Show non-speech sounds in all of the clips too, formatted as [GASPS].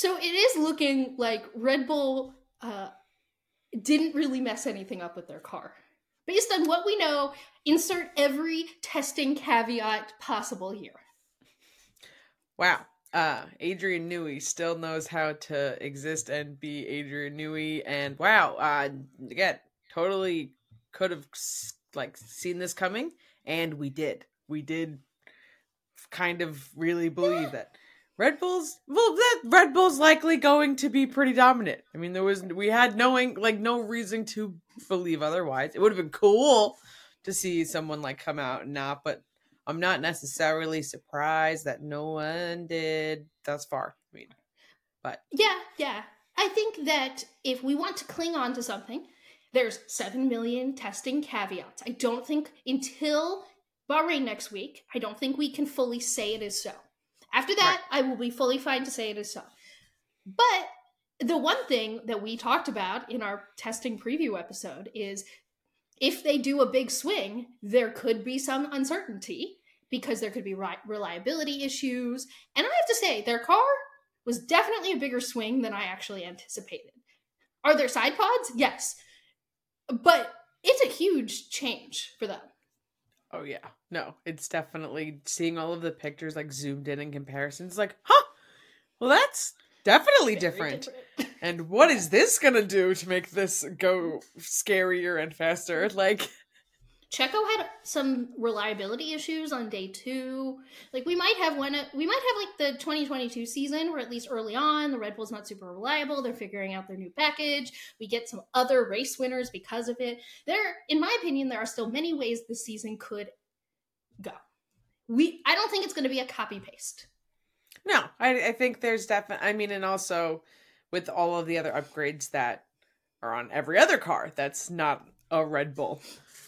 So it is looking like Red Bull uh, didn't really mess anything up with their car. Based on what we know, insert every testing caveat possible here. Wow. Uh, Adrian Newey still knows how to exist and be Adrian Newey, and wow, uh, again, totally could have like seen this coming, and we did. We did kind of really believe that Red Bull's well, that Red Bull's likely going to be pretty dominant. I mean, there was we had knowing like no reason to believe otherwise. It would have been cool to see someone like come out and not, but I'm not necessarily surprised that no one did thus far. I mean, but yeah, yeah. I think that if we want to cling on to something, there's 7 million testing caveats. I don't think until Bahrain next week, I don't think we can fully say it is so. After that, right. I will be fully fine to say it is so. But the one thing that we talked about in our testing preview episode is if they do a big swing, there could be some uncertainty because there could be reliability issues. And I have to say, their car was definitely a bigger swing than I actually anticipated. Are there side pods? Yes. But it's a huge change for them. Oh yeah. No, it's definitely seeing all of the pictures like zoomed in in comparisons like, "Huh. Well, that's definitely different. different. and what is this going to do to make this go scarier and faster?" Like Checo had some reliability issues on day two. Like we might have one. We might have like the 2022 season, where at least early on the Red Bull's not super reliable. They're figuring out their new package. We get some other race winners because of it. There, in my opinion, there are still many ways this season could go. We, I don't think it's going to be a copy paste. No, I, I think there's definitely. I mean, and also with all of the other upgrades that are on every other car that's not a Red Bull.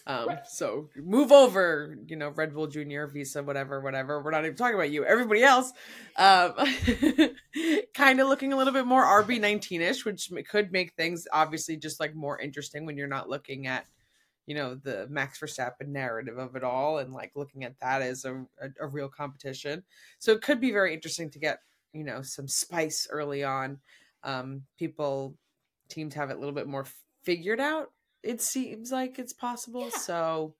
Um. So move over, you know, Red Bull Junior, Visa, whatever, whatever. We're not even talking about you. Everybody else, um, [LAUGHS] kind of looking a little bit more RB19 ish, which could make things obviously just like more interesting when you're not looking at, you know, the Max Verstappen narrative of it all and like looking at that as a, a, a real competition. So it could be very interesting to get, you know, some spice early on. Um, people, teams have it a little bit more figured out it seems like it's possible. Yeah. So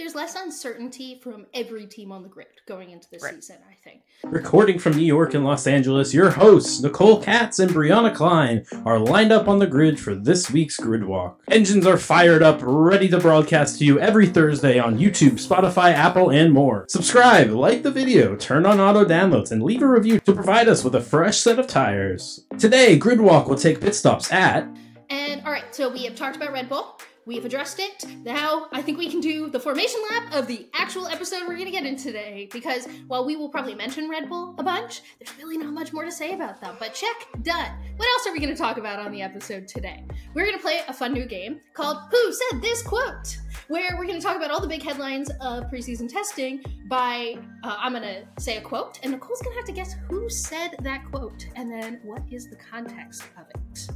there's less uncertainty from every team on the grid going into the right. season, I think. Recording from New York and Los Angeles, your hosts, Nicole Katz and Briana Klein, are lined up on the grid for this week's Grid Walk. Engines are fired up, ready to broadcast to you every Thursday on YouTube, Spotify, Apple, and more. Subscribe, like the video, turn on auto downloads, and leave a review to provide us with a fresh set of tires. Today, Grid Walk will take pit stops at all right, so we have talked about Red Bull. We have addressed it. Now I think we can do the formation lap of the actual episode we're going to get in today. Because while we will probably mention Red Bull a bunch, there's really not much more to say about them. But check, done. What else are we going to talk about on the episode today? We're going to play a fun new game called Who Said This Quote? Where we're going to talk about all the big headlines of preseason testing by, uh, I'm going to say a quote, and Nicole's going to have to guess who said that quote and then what is the context of it.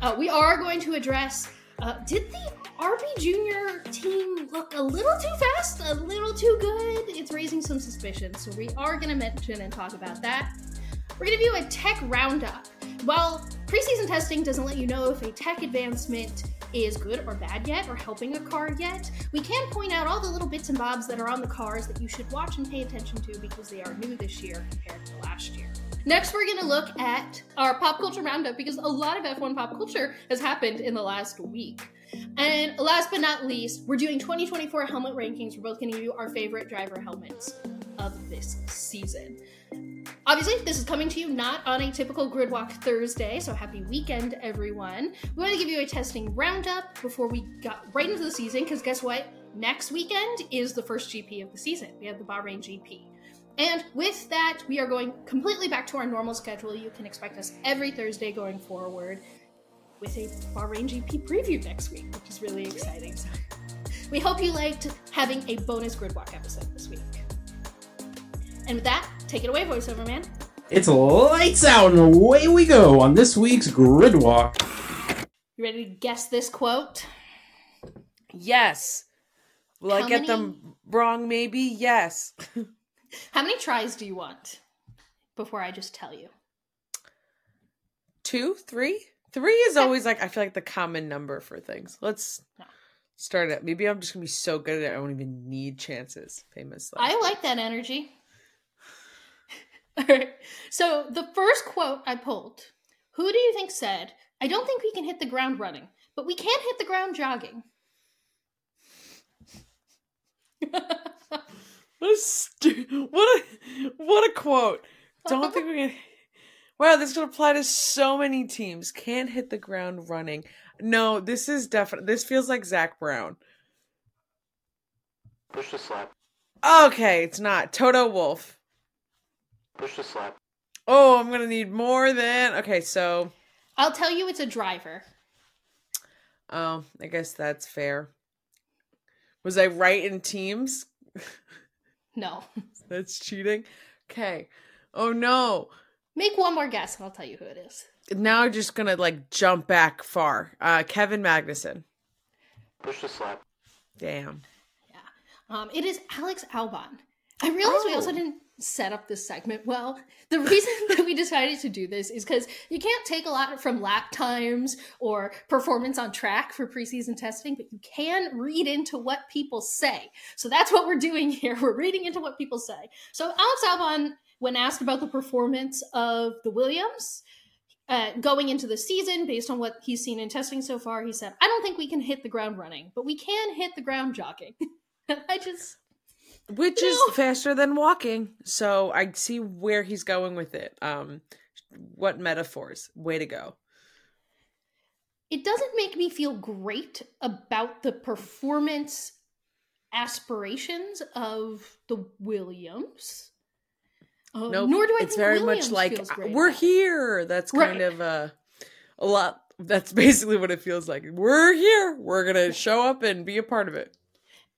Uh, we are going to address uh, did the RB Junior team look a little too fast, a little too good? It's raising some suspicions, so we are going to mention and talk about that. We're going to do a tech roundup. While preseason testing doesn't let you know if a tech advancement is good or bad yet or helping a car yet, we can point out all the little bits and bobs that are on the cars that you should watch and pay attention to because they are new this year compared to last year. Next, we're going to look at our pop culture roundup because a lot of F1 pop culture has happened in the last week. And last but not least, we're doing 2024 helmet rankings. We're both going to give you our favorite driver helmets of this season. Obviously, this is coming to you not on a typical Gridwalk Thursday, so happy weekend, everyone. We want to give you a testing roundup before we got right into the season, because guess what? Next weekend is the first GP of the season. We have the Bahrain GP. And with that, we are going completely back to our normal schedule. You can expect us every Thursday going forward with a Bahrain GP preview next week, which is really exciting. So [LAUGHS] we hope you liked having a bonus Gridwalk episode this week. And with that, take it away, voiceover man. It's lights out and away we go on this week's Gridwalk. You ready to guess this quote? Yes. Will How I get many... them wrong, maybe? Yes. [LAUGHS] How many tries do you want before I just tell you? two, three. Three is always like I feel like the common number for things. Let's No. start it. Maybe I'm just gonna be so good at it I won't even need chances. Famous. I like that energy. [LAUGHS] All right. So the first quote I pulled, who do you think said, I don't think we can hit the ground running, but we can hit the ground jogging? [LAUGHS] What a stu- what a what a quote. Don't think we can. [LAUGHS] Wow, this could apply to so many teams. Can't hit the ground running. No, this is definitely. This feels like Zak Brown. Push the slap. Okay, it's not Toto Wolff. Push the slap. Oh, I'm gonna need more than. Okay, so I'll tell you it's a driver. oh, I guess that's fair. Was I right in teams? [LAUGHS] No. [LAUGHS] That's cheating. Okay. Oh no. Make one more guess and I'll tell you who it is. Now I'm just gonna like jump back far. Uh, Kevin Magnussen. Push the slap. Damn. Yeah. Um, it is Alex Albon. I realize we also Oh. didn't set up this segment well. The reason [LAUGHS] that we decided to do this is because you can't take a lot from lap times or performance on track for preseason testing, but you can read into what people say. So that's what we're doing here. [LAUGHS] We're reading into what people say. So Alex Albon, when asked about the performance of the Williams, uh, going into the season, based on what he's seen in testing so far, he said, I don't think we can hit the ground running, but we can hit the ground jogging. [LAUGHS] I just Which No. is faster than walking. So I see where he's going with it. Um what metaphors. Way to go. it doesn't make me feel great about the performance aspirations of the Williams. Uh, Nope. Nor do I it's very Williams much like we're here. That's Right. kind of uh, a lot that's [LAUGHS] basically what it feels like. We're here. We're gonna show up and be a part of it.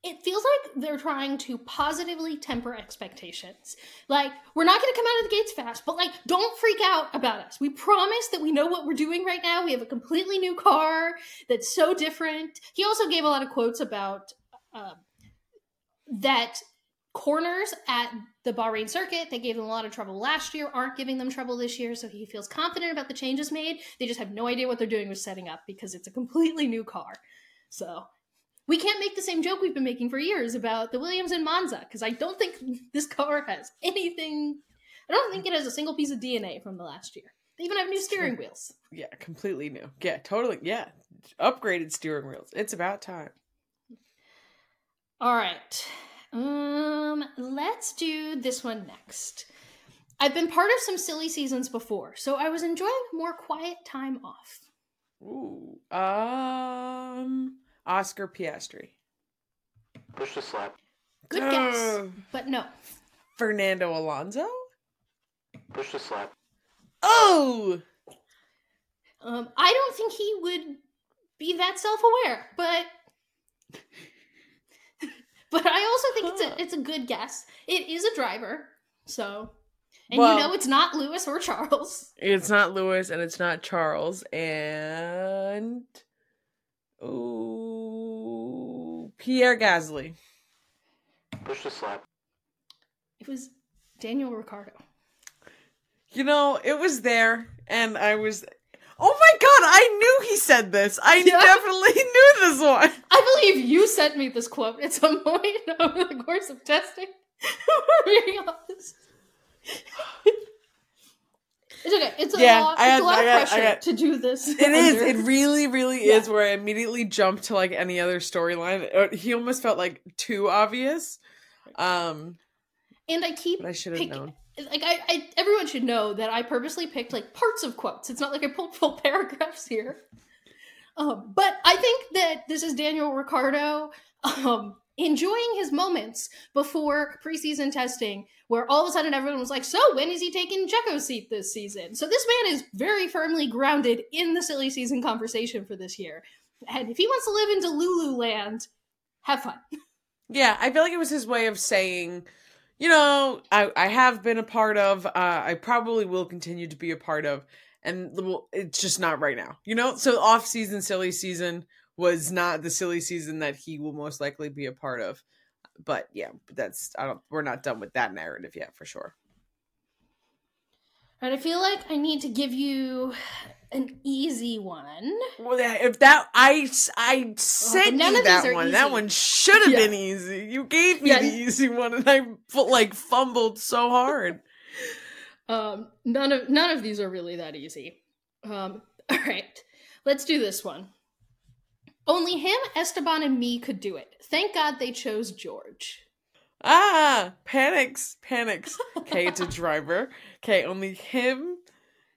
It feels like they're trying to positively temper expectations. Like, we're not going to come out of the gates fast, but like, don't freak out about us. We promise that we know what we're doing right now. We have a completely new car that's so different. He also gave a lot of quotes about um, that corners at the Bahrain circuit that gave them a lot of trouble last year aren't giving them trouble this year. So he feels confident about the changes made. They just have no idea what they're doing with setting up because it's a completely new car. So we can't make the same joke we've been making for years about the Williams and Monza because I don't think [LAUGHS] this car has anything. I don't think it has a single piece of DNA from the last year. They even have new steering wheels. Yeah, completely new. Yeah, totally. Yeah, upgraded steering wheels. It's about time. All right. Um, let's do this one next. I've been part of some silly seasons before, so I was enjoying more quiet time off. Ooh. Um. Oscar Piastri. Push the slap. Good guess, but no. Fernando Alonso. Push the slap. Oh. Um, I don't think he would be that self-aware, but [LAUGHS] but I also think Huh. it's a it's a good guess. It is a driver, so and Well- you know it's not Lewis or [LAUGHS] Charles. It's not Lewis and it's not Charles and ooh Pierre Gasly. Push the slap. It was Daniel Ricciardo. You know, it was there and I was Oh my god, I knew he said this. I Yeah. definitely [LAUGHS] knew this one. I believe you sent me this quote at some point [LAUGHS] over the course of testing. Reading off this. It's okay. It's a Yeah, lot. It's had- a lot I of got- pressure got- to do this. [LAUGHS] It is. under. It really, really Yeah. is. Where I immediately jumped to like any other storyline. He almost felt like too obvious. Um, and I keep but I should have known. like I, I everyone should know that I purposely picked like parts of quotes. It's not like I pulled full [LAUGHS] paragraphs here. Um, but I think that this is Daniel Ricciardo um, enjoying his moments before preseason testing, where all of a sudden everyone was like, "So when is he taking Checo's seat this season?" So this man is very firmly grounded in the silly season conversation for this year, and if he wants to live into Lululand, have fun. [LAUGHS] Yeah, I feel like it was his way of saying, you know, I I have been a part of. Uh, I probably will continue to be a part of, and it's just not right now. You know, so off season, silly season was not the silly season that he will most likely be a part of. But yeah, that's I don't. We're not done with that narrative yet, for sure. And I feel like I need to give you an easy one. Well, if that I I sent none you that one. That one should have Yeah. been easy. You gave me Yeah. the easy one, and I like fumbled so hard. [LAUGHS] Um, none of none of these are really that easy. Um, [LAUGHS] all right, let's do this one. Only him, Esteban, and me could do it. Thank God they chose George. Ah, panics, panics. Okay, it's a driver. Okay, only him,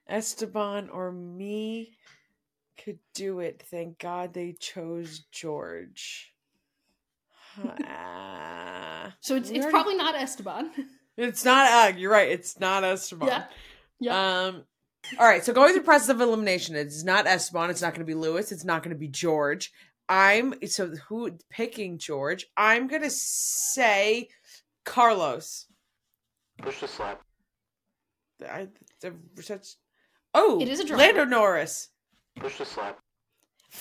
Esteban, or me could do it. Thank God they chose George. Ah. So it's it's already- probably not Esteban. [LAUGHS] It's not. Uh, you're right. It's not Esteban. Yeah. Yeah. Um. All right. So going through process of elimination, it's not Esteban. It's not going to be Lewis. It's not going to be George. I'm so who picking George. I'm gonna say Carlos. Push to slap. I, the, such. Oh, It is a driver. Lando Norris. Push to slap.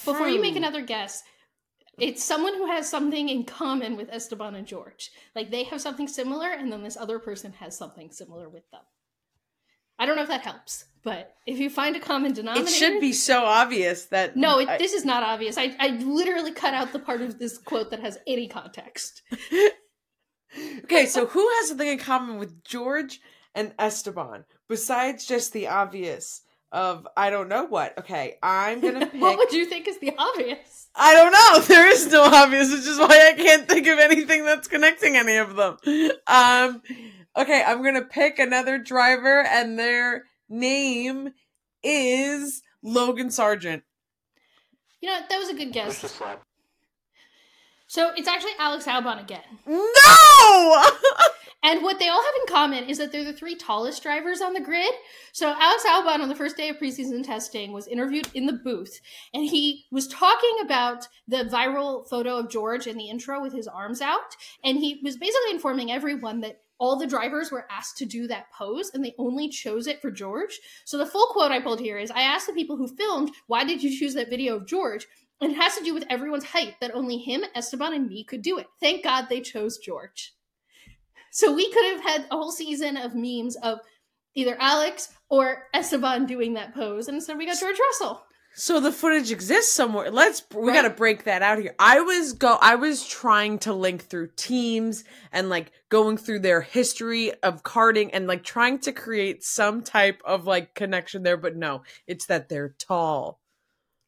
Before you make another guess, it's someone who has something in common with Esteban and George. Like they have something similar, and then this other person has something similar with them. I don't know if that helps, but if you find a common denominator, It should be so obvious that No, it, I- this is not obvious. I, I literally cut out the part of this quote that has any context. [LAUGHS] okay, so who has something in common with George and Esteban besides just the obvious of I don't know what? Okay, I'm gonna pick. [LAUGHS] what would you think is the obvious? I don't know. [LAUGHS] There is no obvious, which is why I can't think of anything that's connecting any of them. Um, okay, I'm gonna pick another driver, and their name is Logan Sargeant. You know, that was a good Push to guess. slap. So it's actually Alex Albon again. No. [LAUGHS] And what they all have in common is that they're the three tallest drivers on the grid. So Alex Albon on the first day of preseason testing was interviewed in the booth and he was talking about the viral photo of George in the intro with his arms out and he was basically informing everyone that all the drivers were asked to do that pose and they only chose it for George. So the full quote I pulled here is I asked the people who filmed, "Why did you choose that video of George?" And it has to do with everyone's height that only him, Esteban and me could do it. Thank God they chose George. So we could have had a whole season of memes of either Alex or Esteban doing that pose, and instead we got George Russell. So the footage exists somewhere. Let's we Right. got to break that out here. I was go I was trying to link through teams and like going through their history of karting and like trying to create some type of like connection there, but no, it's that they're tall.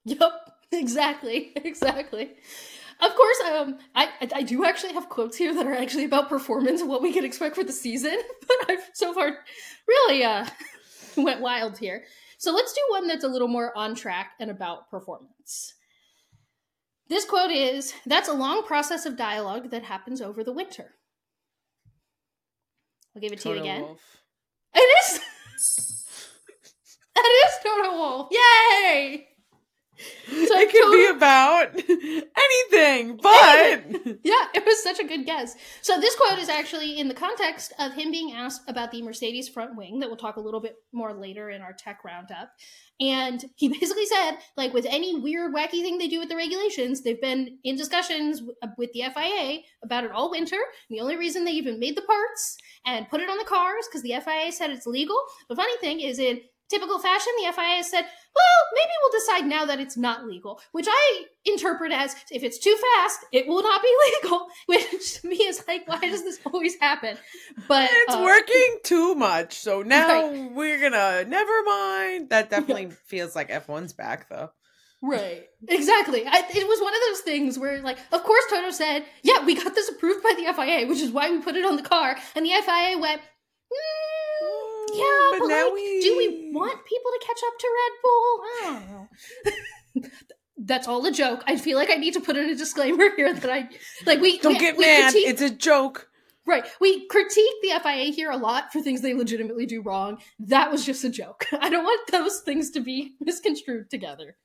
Yep, [LAUGHS] exactly, [LAUGHS] exactly. Of course, um, I I- I do actually have quotes here that are actually about performance and what we can expect for the season, [LAUGHS] but I've so far really uh went wild here. So let's do one that's a little more on track and about performance. This quote is That's a long process of dialogue that happens over the winter. I'll give it to you again. Wolff. It is. [LAUGHS] that is Toto Wolff. Yay! So it could be about anything, but [LAUGHS] Yeah, it was such a good guess. So this quote is actually in the context of him being asked about the Mercedes front wing that we'll talk a little bit more later in our tech roundup. And he [LAUGHS] basically said, like with any weird wacky thing they do with the regulations, they've been in discussions uh, with the FIA about it all winter. The only reason they even made the parts and put it on the cars because the FIA said it's legal. The funny thing is in typical fashion, the FIA said, well, maybe we'll decide now that it's not legal, which I interpret as if it's too fast, it will not be [LAUGHS] legal, which to me is like, why does this always happen? But it's uh, working too much. So [LAUGHS] now Right. we're gonna never mind. That definitely feels like F1's back though. Right. Exactly. I, it was one of those things where, like, of course, Toto said, "Yeah, we got this approved by the FIA, which is why we put it on the car." And the FIA went, mm, "Yeah, but but, now like, we do we want people to catch up to Red Bull? I don't know." That's all a joke. I feel like I need to put in a disclaimer here that I like. We Don't we- get we mad. critique- It's a joke. Right. We critique the FIA here a lot for things they legitimately do wrong. That was just a joke. [LAUGHS] I don't want those things to be misconstrued together.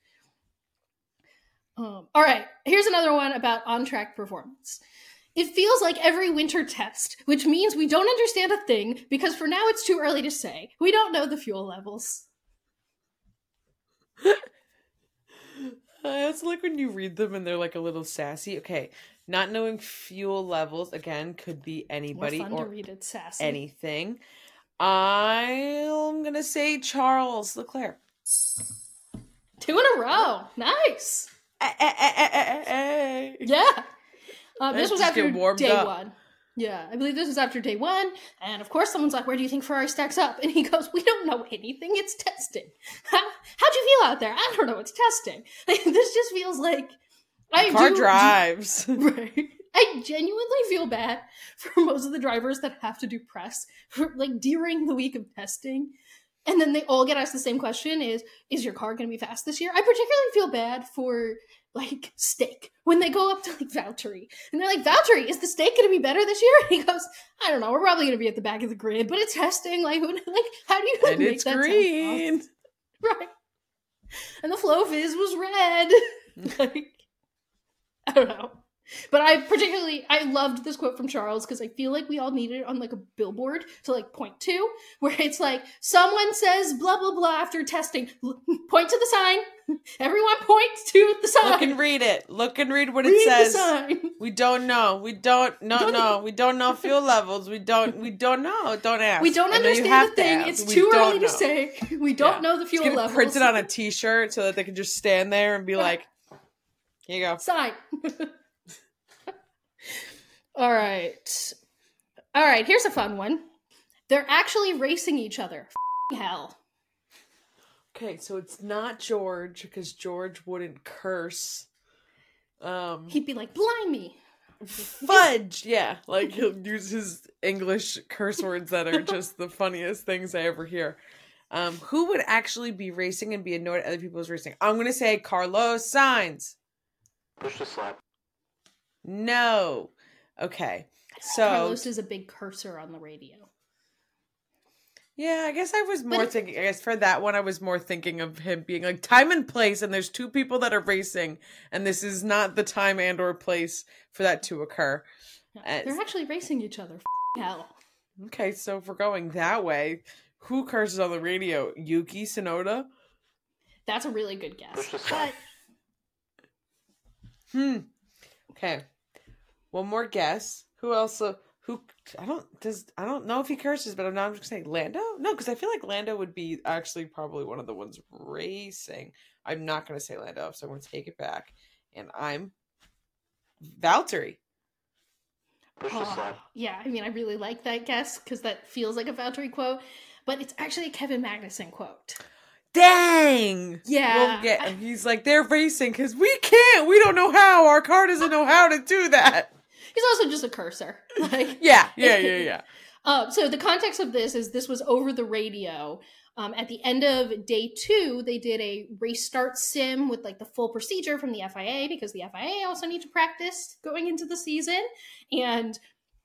Um, all right. Here's another one about on track performance. It feels like every winter test, which means we don't understand a thing because for now it's too early to say. We don't know the fuel levels. Uh, it's like when you read them and they're like a little sassy. Okay, not knowing fuel levels again could be anybody or read it sassy. anything. I'm gonna say Charles Leclerc. Two in a row. Nice. Eh, eh, eh. Yeah. Uh, this was after day up. one. Yeah, I believe this was after day one. And of course, someone's like, Where do you think Ferrari stacks up? [LAUGHS] And he goes, We don't know anything. It's testing. [LAUGHS] How, how'd you feel out there? I don't know. It's testing. [LAUGHS] this just feels like. I Car do- drives. Right. I genuinely feel bad for most of the drivers that have to do press for like during the week of testing. And then they all get asked the same question is is your car going to be fast this year? I particularly feel bad for like Stake when they go up to like Valtteri and they're like Valtteri is the Stake going to be better this year? [LAUGHS] And he goes I don't know we're probably going to be at the back of the grid but it's testing like who, [LAUGHS] like how do you and make it's that green. [LAUGHS] right and the flow vis was red like I don't know. But I particularly I loved this quote from Charles because I feel like we all need it on like a billboard to like point to [LAUGHS] where it's like someone says blah blah blah after testing. [LAUGHS] Point to the sign. [LAUGHS] Everyone point to the sign. Look and read it. Look and read what Read it says. We don't know. We don't no Don't- no. We don't know fuel levels. We don't we don't know. Don't ask. We don't know understand the thing. It's We too early to say. We don't Yeah. know the fuel fuel Print it on a T-shirt so that they can just stand there and be like, "Here you go." sign. All right. All right, here's a fun one. They're actually racing each other. F***ing hell. Okay, so it's not George because George wouldn't curse. Um, He'd be like, blind me. [LAUGHS] fudge. Yeah, like he'll use his English curse words that are [LAUGHS] just the funniest things I ever hear. Um, who would actually be racing and be annoyed at other people's racing? I'm gonna say Carlos Sainz. Push the slap. No. Okay. So Carlos is a big cursor on the radio. yeah, I guess I was more it- thinking. I guess for that one, I was more thinking of him being like time and place, and there's two people that are racing, and this is not the time and or place for that to occur. They're actually racing each other. F***ing hell. Okay, so if we're going that way, who curses on the radio? Yuki Tsunoda? That's a really good guess. But. Hmm. Okay. One more guess. Who else? Uh, who? I don't. Does I don't know if he curses, but I'm not just gonna say Lando. No, because I feel like Lando would be actually probably one of the ones racing. I'm not gonna say Lando, so I'm gonna take it back, and I'm Valtteri. Push oh, yeah, I mean, I really like that guess because that feels like a Valtteri quote, but it's actually a Kevin Magnussen quote. Dang. Yeah. Well, yeah. He's like they're racing because we can't. We don't know how. Our car doesn't know how to do that. He's also just a cursor. [LAUGHS] Like, Yeah. Yeah. Yeah. [LAUGHS] Yeah. Uh, so the context of this is this was over the radio. Um, at the end of day two, they did a restart sim with like the full procedure from the FIA because the FIA also need to practice going into the season. And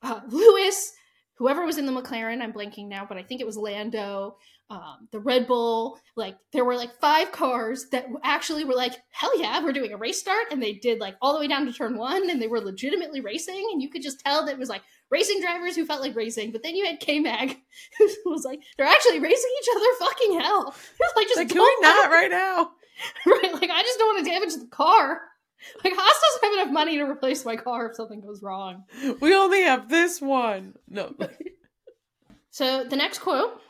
uh, Lewis, whoever was in the McLaren, I'm blanking now, but I think it was Lando, um, the Red Bull, like there were like five cars that actually were like, hell yeah, we're doing a race start. And they did like all the way down to turn one and they were legitimately racing. And you could just tell that it was like racing drivers who felt like racing. But then you had K Mag [LAUGHS] who was like, they're actually racing each other fucking hell. [LAUGHS] Like, just Like, can we not right now? [LAUGHS] right? Like, I just don't want to damage the car. Like, Haas doesn't have enough money to replace my car if something goes wrong. We only have this one. No. So the next quote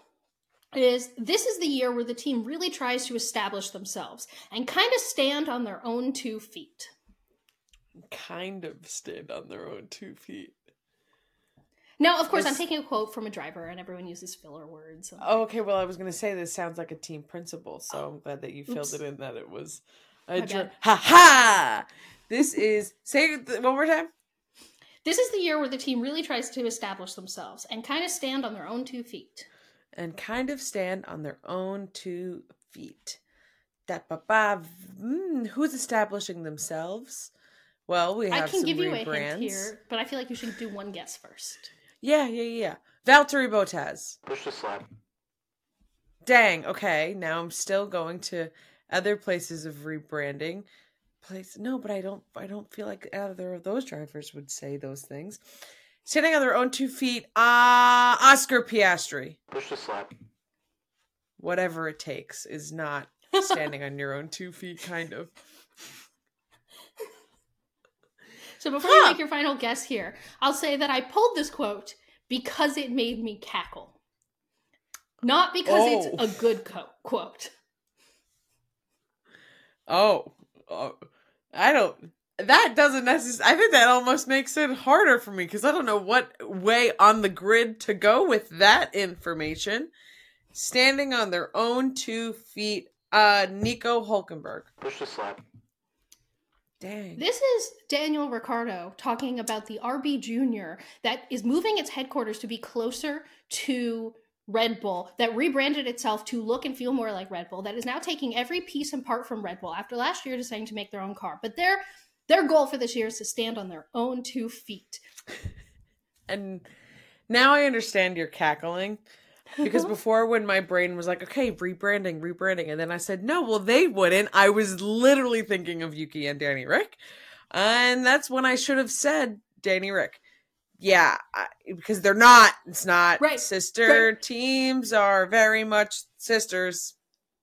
is This is the year where the team really tries to establish themselves and kind of stand on their own two feet. kind of stand on their own two feet. Now, of course, I'm taking a quote from a driver, and everyone uses filler words. so- Oh, okay. Well, I was gonna say this sounds like a team principal, so I'm glad that you filled Oops. it in that it was a My dr- bad. ha ha. This is say it th- one more time. This is the year where the team really tries to establish themselves and kind of stand on their own two feet. And kind of stand on their own two feet. That ba mm, who's establishing themselves? Well, we have I can some give you a rebrands. hint here, but I feel like you should do one guess first. Yeah, yeah, yeah. Valtteri Bottas. Push to slap. Dang. Okay, now I'm still going to other places of rebranding. Place no, but I don't. I don't feel like either of those drivers would say those things. Standing on their own two feet. Ah, Oscar Piastri. Push to slap. Whatever it takes is not [LAUGHS] standing on your own two feet. Kind of. So before Huh. you make your final guess here, I'll say that I pulled this quote because it made me cackle. not because Oh. it's a good co- quote. Oh, oh, I don't. That doesn't necessarily. I think that almost makes it harder for me because I don't know what way on the grid to go with that information. Standing on their own two feet, uh, Nico Hulkenberg. Push the slap. Dang. This is Daniel Ricciardo talking about the RB Junior that is moving its headquarters to be closer to Red Bull, that rebranded itself to look and feel more like Red Bull, that is now taking every piece and part from Red Bull after last year deciding to make their own car. But their their goal for this year is to stand on their own two feet. [LAUGHS] And now I understand you're cackling. Because [LAUGHS] before, when my brain was like, okay, rebranding, rebranding, and then I said, no, well, they wouldn't. I was literally thinking of Yuki and Danny Rick. And that's when I should have said Danny Rick. Yeah, I, because they're not. It's not. Right, Sister right. teams are very much sisters,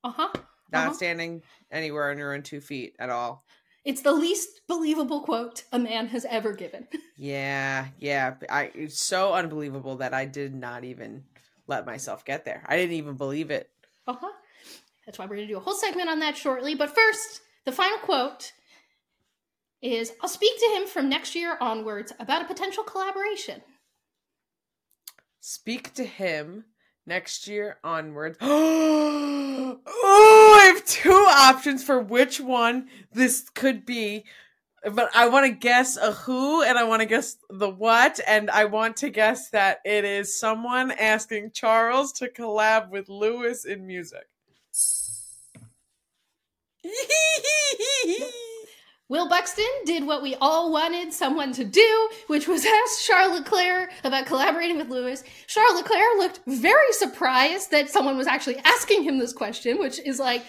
Uh-huh. not Uh-huh. standing anywhere on your own two feet at all. It's the least believable quote a man has ever given. [LAUGHS] Yeah, yeah. I it's so unbelievable that I did not even let myself get there. I didn't even believe it. Uh-huh. That's why we're going to do a whole segment on that shortly. But first, the final quote is I'll speak to him from next year onwards about a potential collaboration. Speak to him next year onwards. [GASPS] oh, I have two options for which one this could be. But I want to guess a who and I want to guess the what. And I want to guess that it is someone asking Charles to collab with Lewis in music. [LAUGHS] Will Buxton did what we all wanted someone to do, which was [LAUGHS] ask Charles Leclerc about collaborating with Lewis. Charles Leclerc looked very surprised that someone was actually asking him this question, which is like,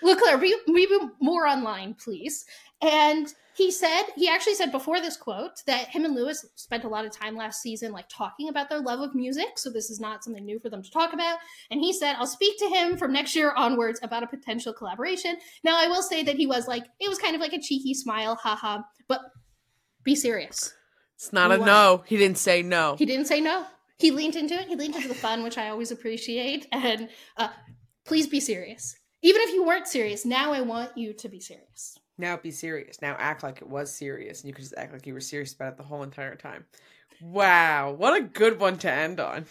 Leclerc, be, be more online, please. And he said, he actually said before this quote that him and Lewis spent a lot of time last season, like talking about their love of music. So this is not something new for them to talk about. And he said, I'll speak to him from next year onwards about a potential collaboration. Now, I will say that he was like, it was kind of like a cheeky smile, haha, but be serious. It's not a no. He didn't say no. He didn't say no. He leaned into it. He leaned into the fun, which I always appreciate. [LAUGHS] And uh, please be serious. Even if you weren't serious, now I want you to be serious. Now be serious. Now act like it was serious. And you could just act like you were serious about it the whole entire time. Wow. What a good one to end on.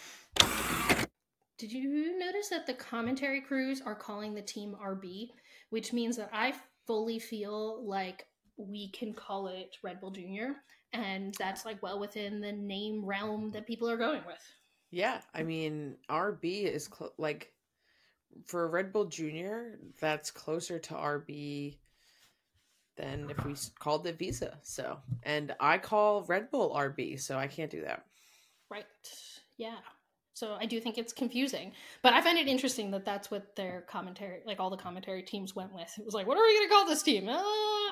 Did you notice that the commentary crews are calling the team RB, which means that I fully feel like we can call it Red Bull Junior, and that's like well within the name realm that people are going with. Yeah. I mean, RB is cl- like for Red Bull Junior, that's closer to RB than if we called it Visa. So, and I call Red Bull RB, so I can't do that. Right. Yeah. So I do think it's confusing, but I find it interesting that that's what their commentary, like all the commentary teams went with. It was like, what are we going to call this team? Uh,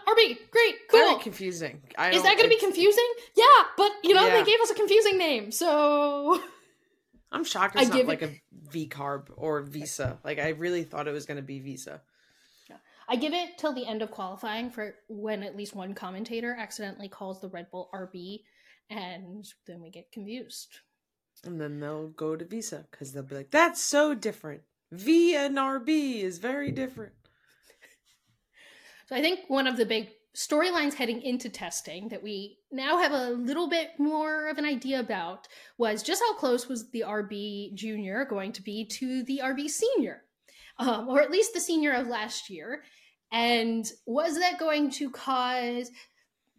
RB. Great. Cool. Very confusing. I Is that going to be confusing? Yeah, but you know Yeah. they gave us a confusing name, so I'm shocked I it's not give like it- a V carb or Visa. Like I really thought it was going to be Visa. I give it till the end of qualifying for when at least one commentator accidentally calls the Red Bull RB, and then we get confused. And then they'll go to Visa because they'll be like, that's so different. V and RB is very different. So I think one of the big storylines heading into testing that we now have a little bit more of an idea about was just how close was the RB junior going to be to the RB senior, um, or at least the senior of last year. And was that going to cause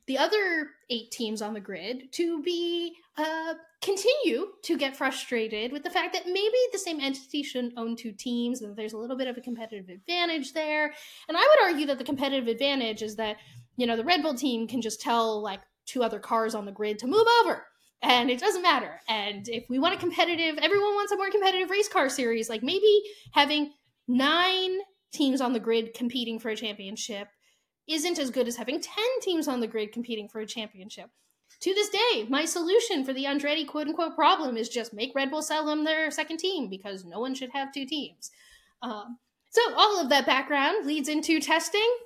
the other eight teams on the grid to be uh, continue to get frustrated with the fact that maybe the same entity shouldn't own two teams and there's a little bit of a competitive advantage there and I would argue that the competitive advantage is that, you know, the Red Bull team can just tell like two other cars on the grid to move over. And it doesn't matter. And if we want a competitive, everyone wants a more competitive race car series, like maybe having nine teams on the grid competing for a championship isn't as good as having 10 teams on the grid competing for a championship. To this day, my solution for the Andretti quote unquote problem is just make Red Bull sell them their second team because no one should have two teams. Um, so all of that background leads into testing.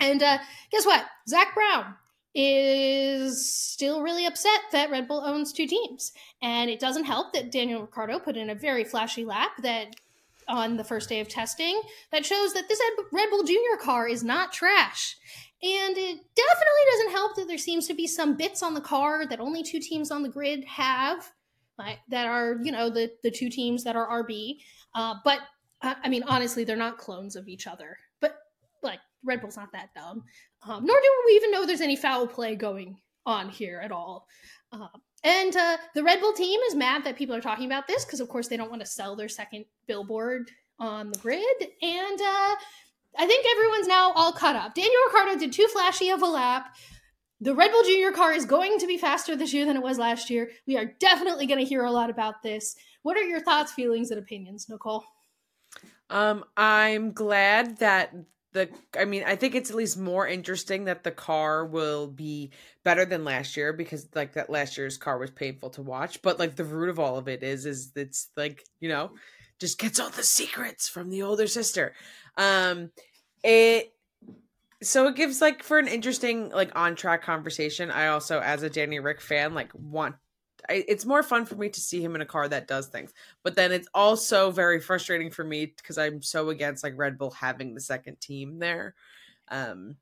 And uh, guess what? Zak Brown is still really upset that Red Bull owns two teams. And it doesn't help that Daniel Ricciardo put in a very flashy lap that on the first day of testing that shows that this Red Bull Junior car is not trash. And it definitely doesn't help that there seems to be some bits on the car that only two teams on the grid have, like, that are, you know, the, the two teams that are RB. Uh, but, uh, I mean, honestly, they're not clones of each other. But, like, Red Bull's not that dumb. Um, nor do we even know there's any foul play going on here at all. Uh, and uh, the Red Bull team is mad that people are talking about this because, of course, they don't want to sell their second billboard on the grid. And uh, I think everyone's now all caught up. Daniel Ricciardo did too flashy of a lap. The Red Bull Junior car is going to be faster this year than it was last year. We are definitely going to hear a lot about this. What are your thoughts, feelings, and opinions, Nicole? Um, I'm glad that the I mean, I think it's at least more interesting that the car will be better than last year because like that last year's car was painful to watch. But like the root of all of it is is it's like, you know, just gets all the secrets from the older sister. Um it so it gives like for an interesting like on track conversation. I also as a Danny Rick fan like want I, it's more fun for me to see him in a car that does things. But then it's also very frustrating for me because I'm so against like Red Bull having the second team there. Um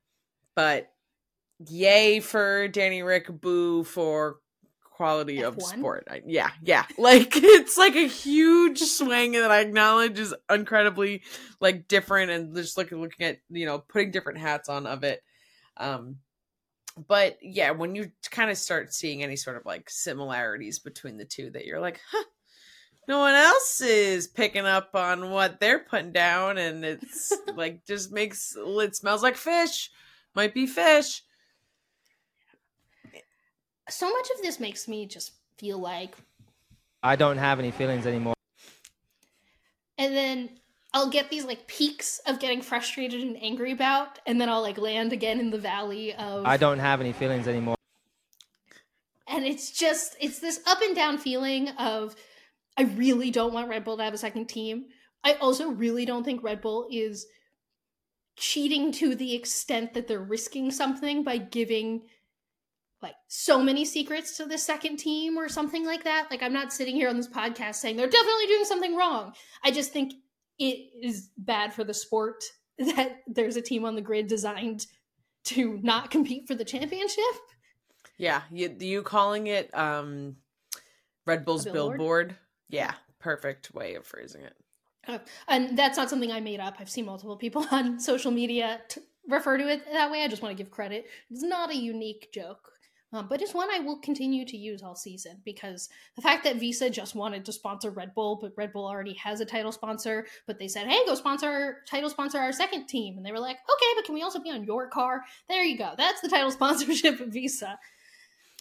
but yay for Danny Rick, boo for quality F1? of sport. I, yeah, yeah. [LAUGHS] Like it's like a huge swing that I acknowledge is incredibly like different and just looking looking at, you know, putting different hats on of it. Um but yeah, when you kind of start seeing any sort of like similarities between the two that you're like, huh, no one else is picking up on what they're putting down and it's [LAUGHS] like just makes it smells like fish. Might be fish so much of this makes me just feel like I don't have any feelings anymore. And then I'll get these like peaks of getting frustrated and angry about, and then I'll like land again in the valley of I don't have any feelings anymore. And it's just it's this up and down feeling of I really don't want Red Bull to have a second team. I also really don't think Red Bull is cheating to the extent that they're risking something by giving like so many secrets to the second team or something like that. Like I'm not sitting here on this podcast saying they're definitely doing something wrong. I just think it is bad for the sport [LAUGHS] that there's a team on the grid designed to not compete for the championship. Yeah, you you calling it um Red Bull's billboard? billboard? Yeah, perfect way of phrasing it. Uh, and that's not something I made up. I've seen multiple people [LAUGHS] on social media t- refer to it that way. I just want to give credit. It's not a unique joke. Um, but it's one I will continue to use all season because the fact that Visa just wanted to sponsor Red Bull, but Red Bull already has a title sponsor, but they said, "Hey, go sponsor title sponsor our second team," and they were like, "Okay, but can we also be on your car?" There you go. That's the title [LAUGHS] sponsorship of Visa.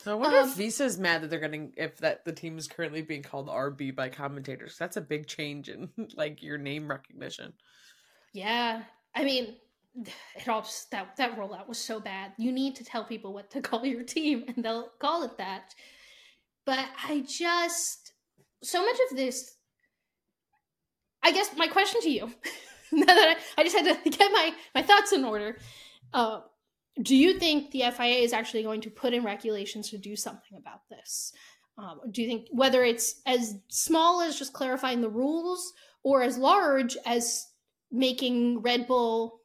So I wonder um, if Visa is mad that they're getting if that the team is currently being called RB by commentators. That's a big change in [LAUGHS] like your name recognition. Yeah, I mean, it all just that that rollout was so bad. You need to tell people what to [LAUGHS] call your team, and they'll call it that. But I just so much of this. I guess my question to you, [LAUGHS] now that I, I just had to [LAUGHS] get my my thoughts in order. Uh, do you think the FIA is actually going to put in regulations to do something about this? Um, do you think whether it's as small as just clarifying the rules or as large as making Red Bull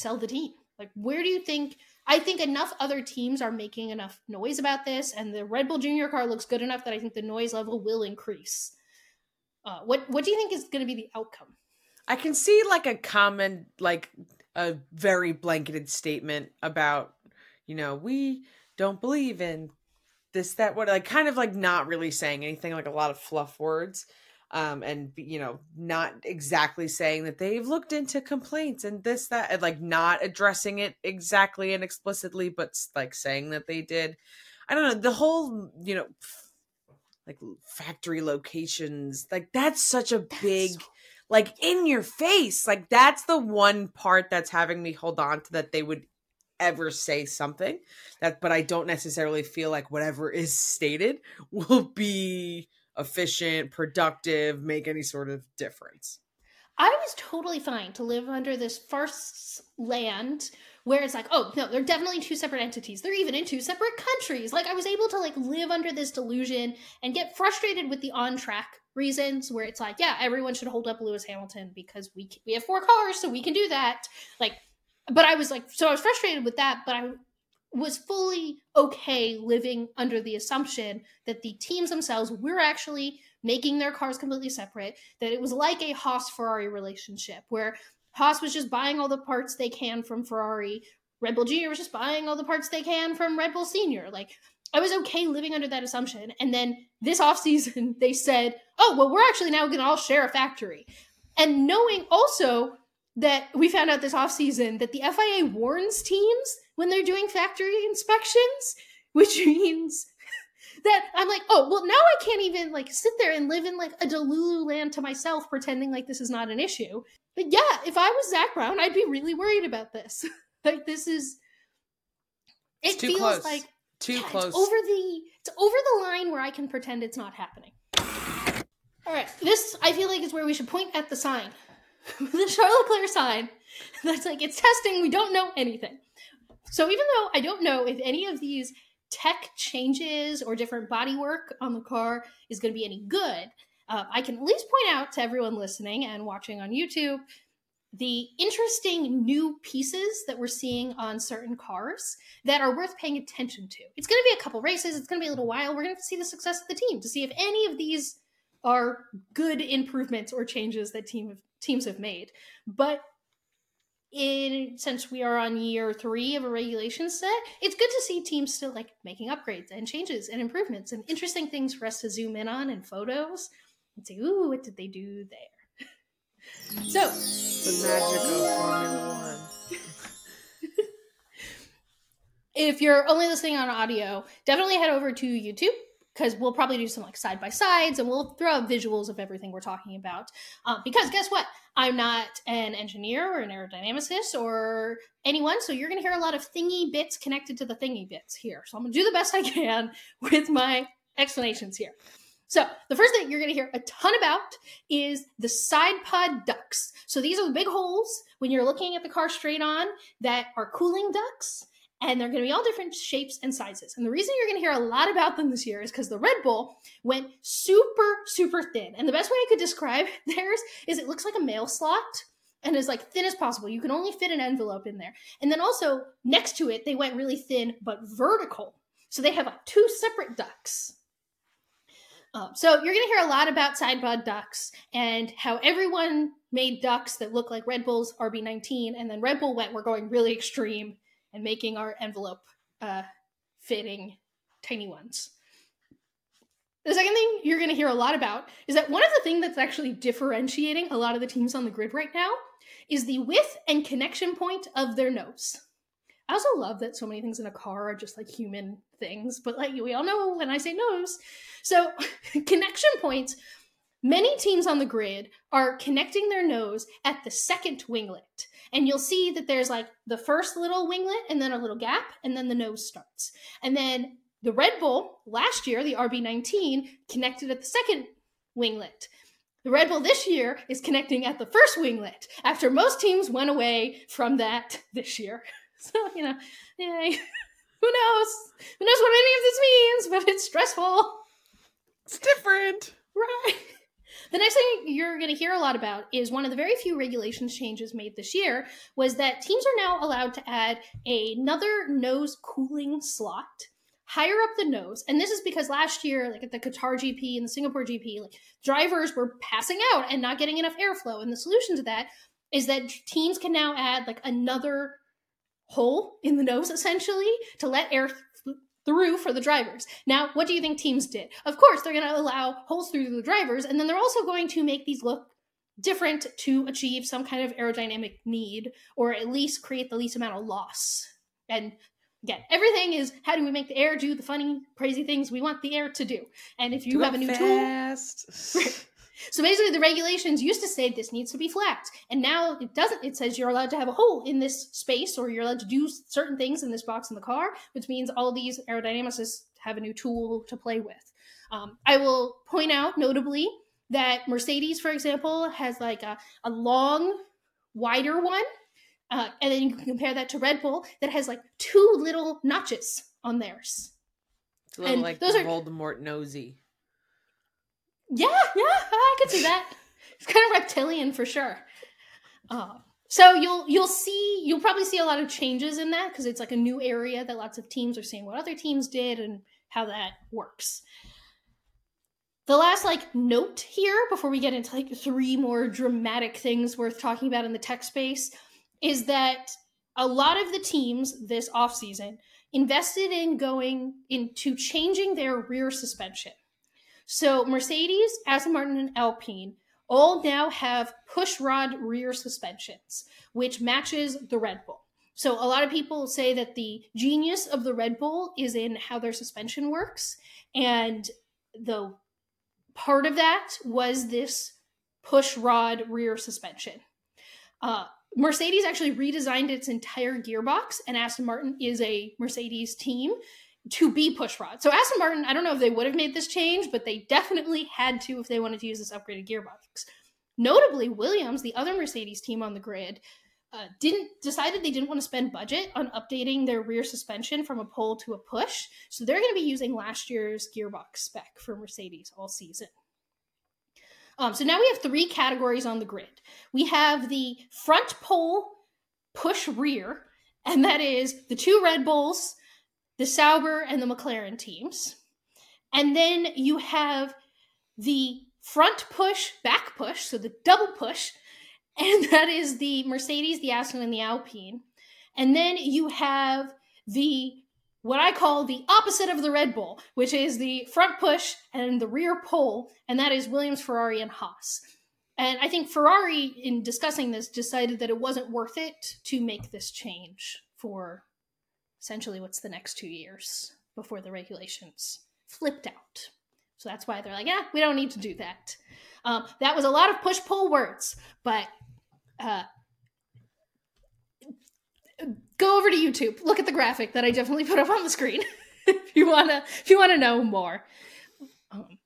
sell the team. Like, where do you think? I think enough other teams are making enough noise about this, and the Red Bull Junior car looks good enough that I think the noise level will increase. Uh, what What do you think is going to be the outcome? I can see like a common, like a very blanketed statement about, you know, we don't believe in this, that, what, like kind of like not really saying anything, like a lot of fluff words um, and you know not exactly saying that they've looked into complaints and this that and like not addressing it exactly and explicitly but like saying that they did. I don't know the whole you know like factory locations like that's such a big like in your face. Like that's the one part that's having me hold on to that they would ever say something that but i don't necessarily feel like whatever is stated [LAUGHS] will be efficient, productive, make any sort of difference. I was totally fine to live under this farce land where it's like, oh no, they're definitely two separate entities. They're even in two separate countries. Like I was able to like live under this delusion and get frustrated with the on track reasons where it's like, yeah, everyone should hold up Lewis Hamilton because we we have four cars, so we can do that. Like, but I was like, so I was frustrated with that, but I was fully okay living under the assumption that the teams themselves were actually making their cars completely separate, that it was like a Haas Ferrari relationship where Haas was just buying all the parts they can from Ferrari, Red Bull Jr. was just buying all the parts they can from Red Bull Senior. Like, I was okay living under that assumption. And then this [LAUGHS] off season, they said, oh, well, we're actually now to all share a factory. And knowing also that we found out this off season that the FIA warns teams when they're doing factory inspections, [LAUGHS] which means [LAUGHS] that I'm like, oh, well, now I can't even like sit there and live in like a Delulu land to myself, pretending like this is not an issue. But yeah, if I was Zak Brown, I'd be really worried about this. [LAUGHS] like this is, it too feels close. like Too yeah, close. It's over the it's over the line where I can pretend it's not happening. All right, this I feel like is where we should point at the sign, [LAUGHS] the Charles Leclerc sign. [LAUGHS] That's like it's testing. We don't know anything. So even though I don't know if any of these tech changes or different bodywork on the car is going to be any good, uh, I can at least point out to everyone listening and watching on YouTube the interesting new pieces that we're seeing on certain cars that are worth paying attention to. It's going to be a couple races, it's going to be a little while. We're going to see the success of the team to see if any of these are good improvements or changes that team teams have made. But in since we are on year 3 of a regulation set, it's good to see teams still like making upgrades and changes and improvements and interesting things for us to zoom in on in photos and say, "Ooh, what did they do there?" [LAUGHS] So, the magic of Formula One. [LAUGHS] if you're only listening on audio, definitely head over to YouTube because we'll probably do some like side by sides and we'll throw up visuals of everything we're talking about. Um, because guess what? I'm not an engineer or an aerodynamicist or anyone, so you're going to hear a lot of thingy bits connected to the thingy bits here. So I'm going to do the best I can [LAUGHS] with my explanations here. So the first thing you're going to hear a ton about is the side pod ducts. So these are the big holes when you're looking at the car straight on that are cooling ducts and they're going to be all different shapes and sizes. And the reason you're going to hear a lot about them this year is because the Red Bull went super, super thin. And the best way I could describe [LAUGHS] theirs is it looks like a mail slot and is like thin as possible. You can only fit an envelope in there. And then also next to it, they went really thin but vertical. So they have like two separate ducts. Um, so you're going to hear a lot about sidepod ducts and how everyone made ducts that look like Red Bull's RB19, and then Red Bull went, we're going really extreme and making our envelope uh, fitting tiny ones. The second thing you're going to hear a lot about is that one of the things that's actually differentiating a lot of the teams on the grid right now is the width and connection point of their nose. I also love that so many things in a car are just like human things, but like we all know when I say nose. So, [LAUGHS] connection points, many teams on the grid are connecting their nose at the second winglet. And you'll see that there's like the first little winglet and then a little gap, and then the nose starts. And then the Red Bull last year, the RB19, connected at the second winglet. The Red Bull this year is connecting at the first winglet after most teams went away from that this year. [LAUGHS] So, you know, yay. [LAUGHS] Who knows? Who knows what any of this means, but it's stressful. It's different. Right. [LAUGHS] You're going to hear a lot about is one of the very few regulations changes made this year was that teams are now allowed to add another nose cooling slot higher up the nose. And this is because last year, like at the Qatar GP and the Singapore GP, like drivers were passing out and not getting enough airflow. And the solution to that is that teams can now add like another hole in the nose essentially to let air through for the drivers. Now, what do you think teams did? Of course, they're going to allow holes through the drivers, and then they're also going to make these look different to achieve some kind of aerodynamic need or at least create the least amount of loss. And again, everything is how do we make the air do the funny, crazy things we want the air to do? And if you Do have a new tool, fast. [LAUGHS] so basically, the regulations used to say this needs to be flat, and now it doesn't. It says you're allowed to have a hole in this space, or you're allowed to do certain things in this box in the car, which means all these aerodynamicists have a new tool to play with. Um, I will point out, notably, that Mercedes, for example, has like a, a long, wider one. Uh, and then you can compare that to Red Bull that has like two little notches on theirs. It's a little And like those are- Voldemort nosy. Yeah, yeah, I could see that. It's kind of reptilian for sure. Uh, so you'll you'll see you'll probably see a lot of changes in that because it's like a new area that lots of teams are seeing what other teams did and how that works. The last like note here before we get into like three more dramatic things worth talking about in the tech space is that a lot of the teams this offseason invested in going into changing their rear suspension. So Mercedes, Aston Martin, and Alpine all now have push rod rear suspensions, which matches the Red Bull. So a lot of people say that the genius of the Red Bull is in how their suspension works, and the part of that was this push rod rear suspension. Uh, Mercedes actually redesigned its entire gearbox, and Aston Martin is a Mercedes team to be push rod. So Aston Martin, I don't know if they would have made this change, but they definitely had to if they wanted to use this upgraded gearbox. Notably, Williams, the other Mercedes team on the grid, uh, didn't decided they didn't want to spend budget on updating their rear suspension from a pull to a push, so they're going to be using last year's gearbox spec for Mercedes all season. Um, so now we have three categories on the grid. We have the front pole push rear, and that is the two Red Bulls, the Sauber, and the McLaren teams. And then you have the front push, back push, so the double push, [LAUGHS] and that is the Mercedes, the Aston, and the Alpine. And then you have the what I call the opposite of the Red Bull, which is the front push and the rear pull, and that is Williams, Ferrari, and Haas. And I think Ferrari, in discussing this, decided that it wasn't worth it to make this change for essentially what's the next two years before the regulations flipped out. So that's why they're like, yeah, we don't need to do that. Um, that was a lot of push pull words, but uh, go over to YouTube, look at the graphic that I definitely put up on the screen [LAUGHS] if you wanna if you wanna know more. Um,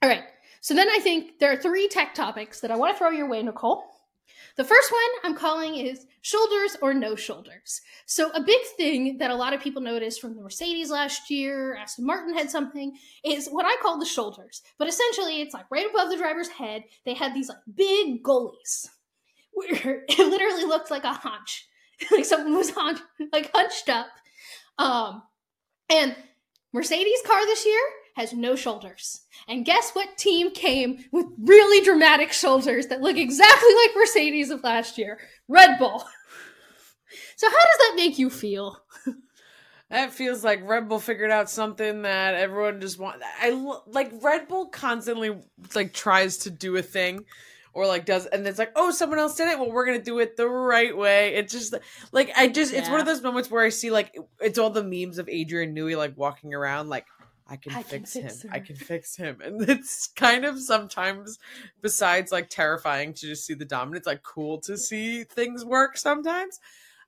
all right, so then I think there are three tech topics that I want to throw your way, Nicole. The first one I'm calling is shoulders or no shoulders. So, a big thing that a lot of people noticed from the Mercedes last year, Aston Martin had something, is what I call the shoulders. But essentially, it's like right above the driver's head, they had these like big gullies [LAUGHS] where it literally looked like a hunch. [LAUGHS] like someone was hunch, like hunched up. Um, and Mercedes car this year has no shoulders. And guess what team came with really dramatic shoulders that look exactly like Mercedes of last year? Red Bull. [LAUGHS] So how does that make you feel? That feels like Red Bull figured out something that everyone just want. I like Red Bull constantly like tries to do a thing, or like does, and it's like, oh, someone else did it. Well, we're gonna do it the right way. It's just like I just, it's one of those moments where I see like it's all the memes of Adrian Newey like walking around like. I can I can fix fix him. I can fix him. [LAUGHS] And it's kind of sometimes, besides like terrifying to just see the dominance, like cool to see things work sometimes.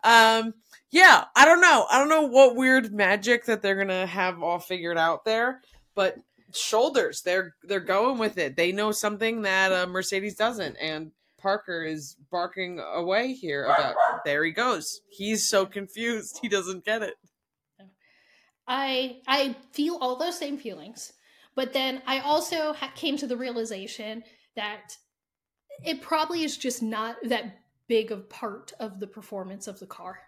Um, yeah, I don't know. I don't know what weird magic that they're gonna have all figured out there, but shoulders, they're they're going with it. They know something that uh, Mercedes doesn't, and Parker is barking away here about. There he goes. He's so confused. He doesn't get it. I I feel all those same feelings, but then I also ha- came to the realization that it probably is just not that big of part of the performance of the car.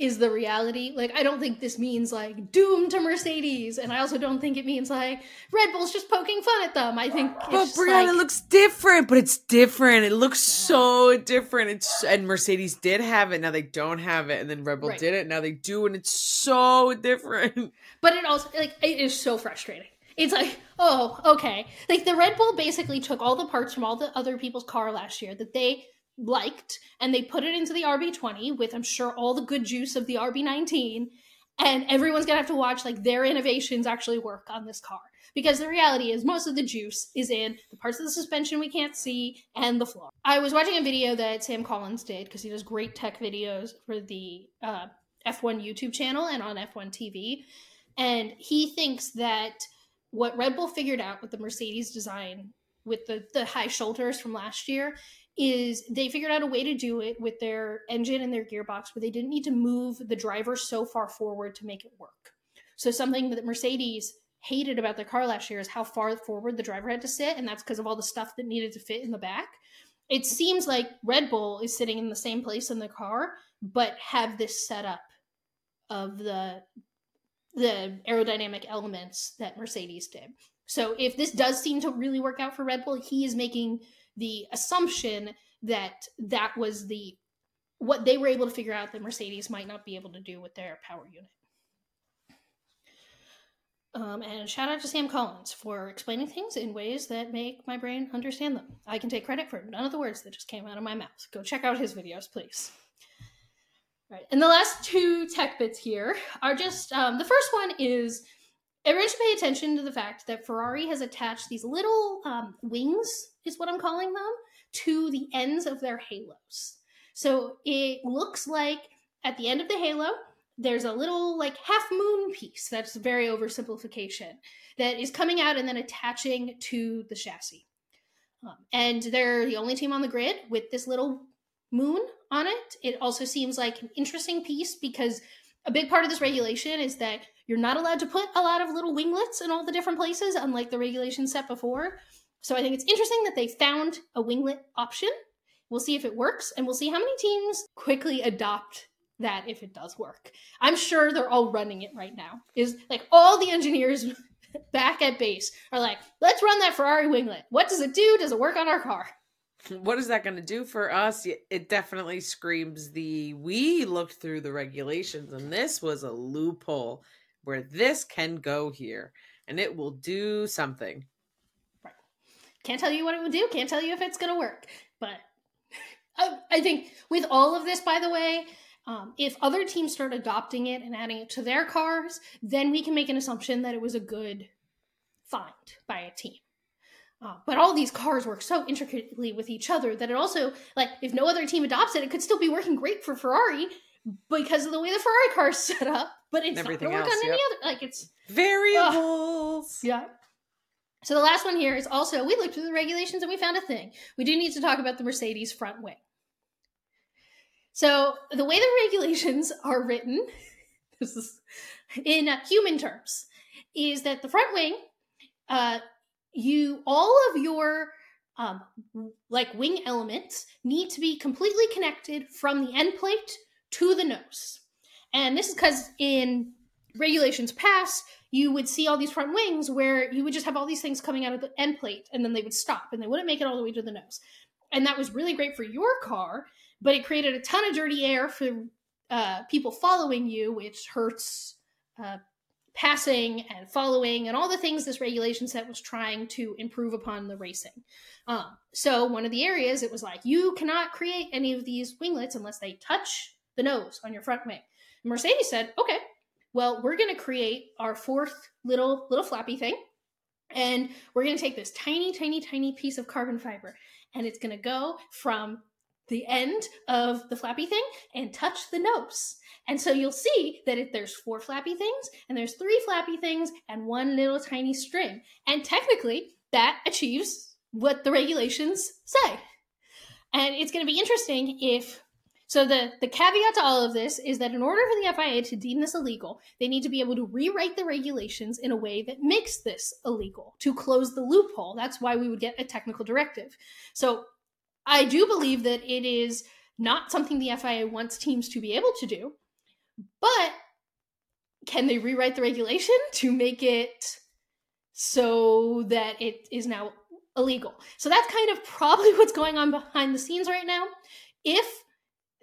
Is the reality like I don't think this means like doom to Mercedes, and I also don't think it means like Red Bull's just poking fun at them. I think it's But Briana like, looks different, but it's different. It looks Yeah. so different. It's and Mercedes did have it, now they don't have it, and then Red Bull Right. did it, now they do, and it's so different. But it also like it is so frustrating. It's like, oh, okay. Like the Red Bull basically took all the parts from all the other people's car last year that they liked and they put it into the RB20 with I'm sure all the good juice of the RB19 and everyone's going to have to watch like their innovations actually work on this car. Because the reality is most of the juice is in the parts of the suspension we can't see and the floor. I was watching a video that Sam Collins did because he does great tech videos for the uh, F1 YouTube channel and on F1 TV and he thinks that what Red Bull figured out with the Mercedes design with the the high shoulders from last year is they figured out a way to do it with their engine and their gearbox where they didn't need to move the driver so far forward to make it work. So something that Mercedes hated about their car last year is how far forward the driver had to sit and that's because of all the stuff that needed to fit in the back. It seems like Red Bull is sitting in the same place in the car but have this setup of the the aerodynamic elements that Mercedes did. So if this does seem to really work out for Red Bull, he is making the assumption that that was the what they were able to figure out that Mercedes might not be able to do with their power unit. Um, and shout out to Sam Collins for explaining things in ways that make my brain understand them. I can take credit for none of the words that just came out of my mouth. Go check out his videos, please. Right. And the last two tech bits here are just um, the first one is everyone should pay attention to the fact that Ferrari has attached these little um, wings, is what I'm calling them, to the ends of their halos. So it looks like at the end of the halo, there's a little like half moon piece that's very oversimplification that is coming out and then attaching to the chassis. Um, and they're the only team on the grid with this little moon on it. It also seems like an interesting piece because a big part of this regulation is that you're not allowed to put a lot of little winglets in all the different places, unlike the regulation set before. So I think it's interesting that they found a winglet option. We'll see if it works, and we'll see how many teams quickly adopt that if it does work. I'm sure they're all running it right now. Is like all the engineers [LAUGHS] back at base are like, let's run that Ferrari winglet. What does it do? Does it work on our car? What is that going to do for us? It definitely screams the we looked through the regulations and this was a loophole where this can go here and it will do something. Can't tell you what it would do. Can't tell you if it's going to work. But I, I, think with all of this, by the way, um, if other teams start adopting it and adding it to their cars, then we can make an assumption that it was a good find by a team. Uh, but all these cars work so intricately with each other that it also, like, if no other team adopts it, it could still be working great for Ferrari because of the way the Ferrari car is set up. But it's Everything not going to work else, on yep. any other. Like, it's variables. Uh, yeah. So the last one here is also we looked through the regulations and we found a thing. We do need to talk about the Mercedes front wing. So the way the [LAUGHS] regulations are written, [LAUGHS] this is in human terms, is that the front wing uh, you all of your um, like wing elements need to be completely connected from the end plate to the nose. And this is because in regulations pass, you would see all these front wings where you would just have all these things coming out of the end plate and then they would stop and they wouldn't make it all the way to the nose. And that was really great for your car, but it created a ton of dirty air for uh, people following you, which hurts uh, passing and following and all the things this regulation set was trying to improve upon the racing. Um, so one of the areas it was like you cannot create any of these winglets unless they touch the nose on your front wing. Mercedes said, "Okay, well we're going to create our fourth little little flappy thing, and we're going to take this tiny, tiny, tiny piece of carbon fiber, and it's going to go from the end of the flappy thing and touch the nose." And so you'll see that if there's four flappy things and there's three flappy things and one little tiny string. And technically that achieves what the regulations say. And it's going to be interesting if so the the caveat to all of this is that in order for the FIA to deem this illegal, they need to be able to rewrite the regulations in a way that makes this illegal to close the loophole. That's why we would get a technical directive. So I do believe that it is not something the FIA wants teams to be able to do, but can they rewrite the regulation to make it so that it is now illegal? So that's kind of probably [LAUGHS] what's going on behind the scenes right now. If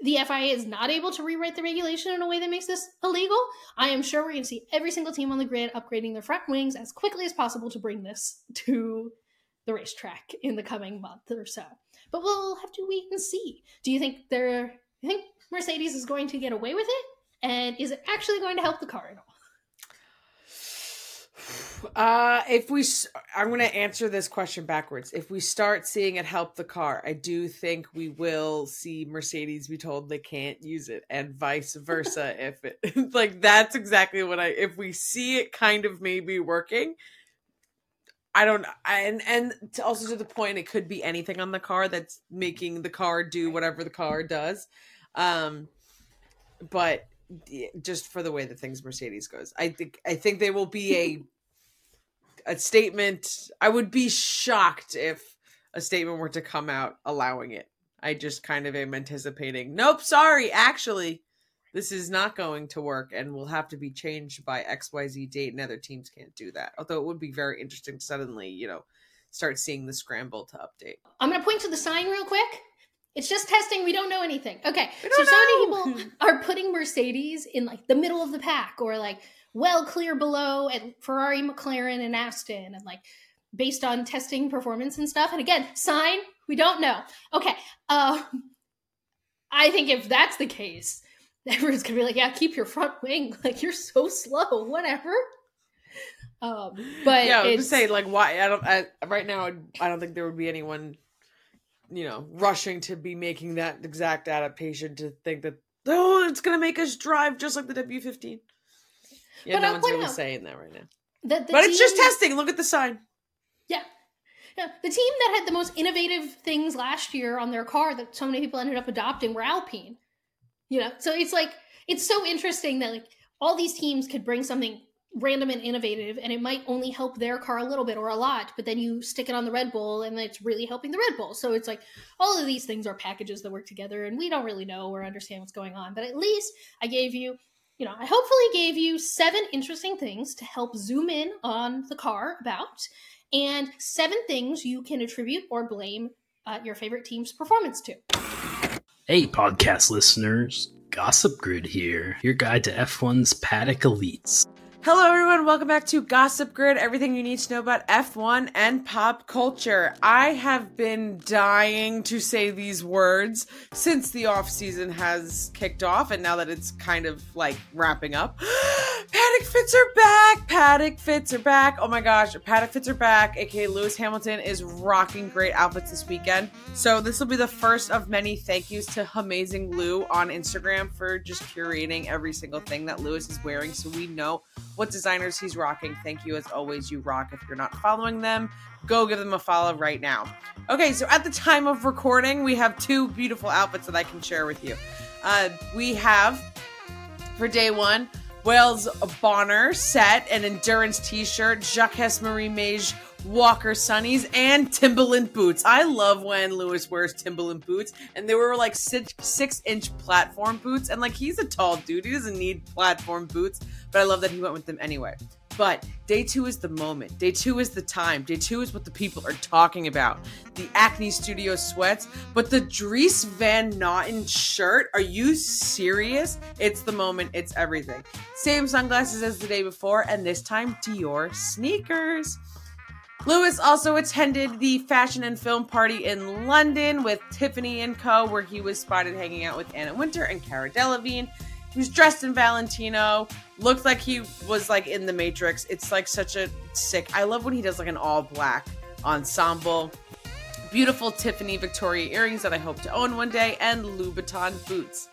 the FIA is not able to rewrite the regulation in a way that makes this illegal, I am sure we're going to see every single team on the grid upgrading their front wings as quickly as possible to bring this to the racetrack in the coming month or so. But we'll have to wait and see. Do you think they're? You think Mercedes is going to get away with it? And is it actually going to help the car at all? Uh, if we, I'm going to answer this question backwards. If we start seeing it help the car, I do think we will see Mercedes be told they can't use it, and vice versa. [LAUGHS] if it, [LAUGHS] like, that's exactly what I. If we see it kind of maybe working, I don't and and to also to the point it could be anything on the car that's making the car do whatever the car does. Um but just for the way that things Mercedes goes. I think I think they will be a a statement. I would be shocked if a statement were to come out allowing it. I just kind of am anticipating. Nope, sorry, actually, this is not going to work and will have to be changed by XYZ date and other teams can't do that. Although it would be very interesting to suddenly, you know, start seeing the scramble to update. I'm going to point to the sign real quick. It's just testing. We don't know anything. Okay. So don't so many people [LAUGHS] are putting Mercedes in like the middle of the pack or like well clear below and Ferrari, McLaren, and Aston and like based on testing performance and stuff. And again, sign, we don't know. Okay. Um I think if that's the case, [LAUGHS] everyone's gonna be like, yeah, keep your front wing. [LAUGHS] Like you're so slow, [LAUGHS] whatever. Um, but yeah, I was it's, gonna say like why I don't I, right now I don't think there would be anyone, you know, rushing to be making that exact adaptation to think that oh it's gonna make us drive just like the W fifteen. Yeah, But no I'll one's point really out saying that right now. the, the But it's just testing. Look at the sign. Yeah. Yeah, the team that had the most innovative things last year on their car that so many people ended up adopting were Alpine. You know, so it's like it's so interesting that like all these teams could bring something random and innovative and it might only help their car a little bit or a lot, but then you stick it on the Red Bull and it's really helping the Red Bull. So it's like all of these things are packages that work together and we don't really know or understand what's going on. But at least I gave you you know, I hopefully gave you seven interesting things to help zoom in on the car about, and seven things you can attribute or blame uh, your favorite team's performance to. Hey, podcast listeners. Gossip Grid here, your guide to F1's paddock elites. Hello, everyone. Welcome back to Gossip Grid. Everything you need to know about F1 and pop culture. I have been dying to say these words since the off season has kicked off, and now that it's kind of like wrapping up. [GASPS] Paddock fits are back. Paddock fits are back. Oh my gosh, Paddock fits are back. AKA Lewis Hamilton is rocking great outfits this weekend. So this will be the first of many thank yous to Amazing Lou on Instagram for just curating every single thing that Lewis is wearing, so we know what designers he's rocking. Thank you as always. You rock. If you're not following them, go give them a follow right now. Okay, so at the time of recording, we have two beautiful outfits that I can share with you. Uh, we have for day one, Wales Bonner set, an endurance t-shirt, Jacques Marie Mage Walker Sunnies, and Timberland boots. I love when Lewis wears Timberland boots, and they were like six, six inch platform boots. And like he's a tall dude, he doesn't need platform boots, but I love that he went with them anyway. But day two is the moment. Day two is the time. Day two is what the people are talking about. The Acne Studio sweats, but the Dries Van Noten shirt. Are you serious? It's the moment. It's everything. Same sunglasses as the day before, and this time Dior sneakers. Lewis also attended the fashion and film party in London with Tiffany and Co., where he was spotted hanging out with Anna Wintour and Cara Delevingne. He was dressed in Valentino, looked like he was like in the Matrix. It's like such a sick. I love when he does like an all black ensemble. Beautiful Tiffany Victoria earrings that I hope to own one day, and Louboutin boots.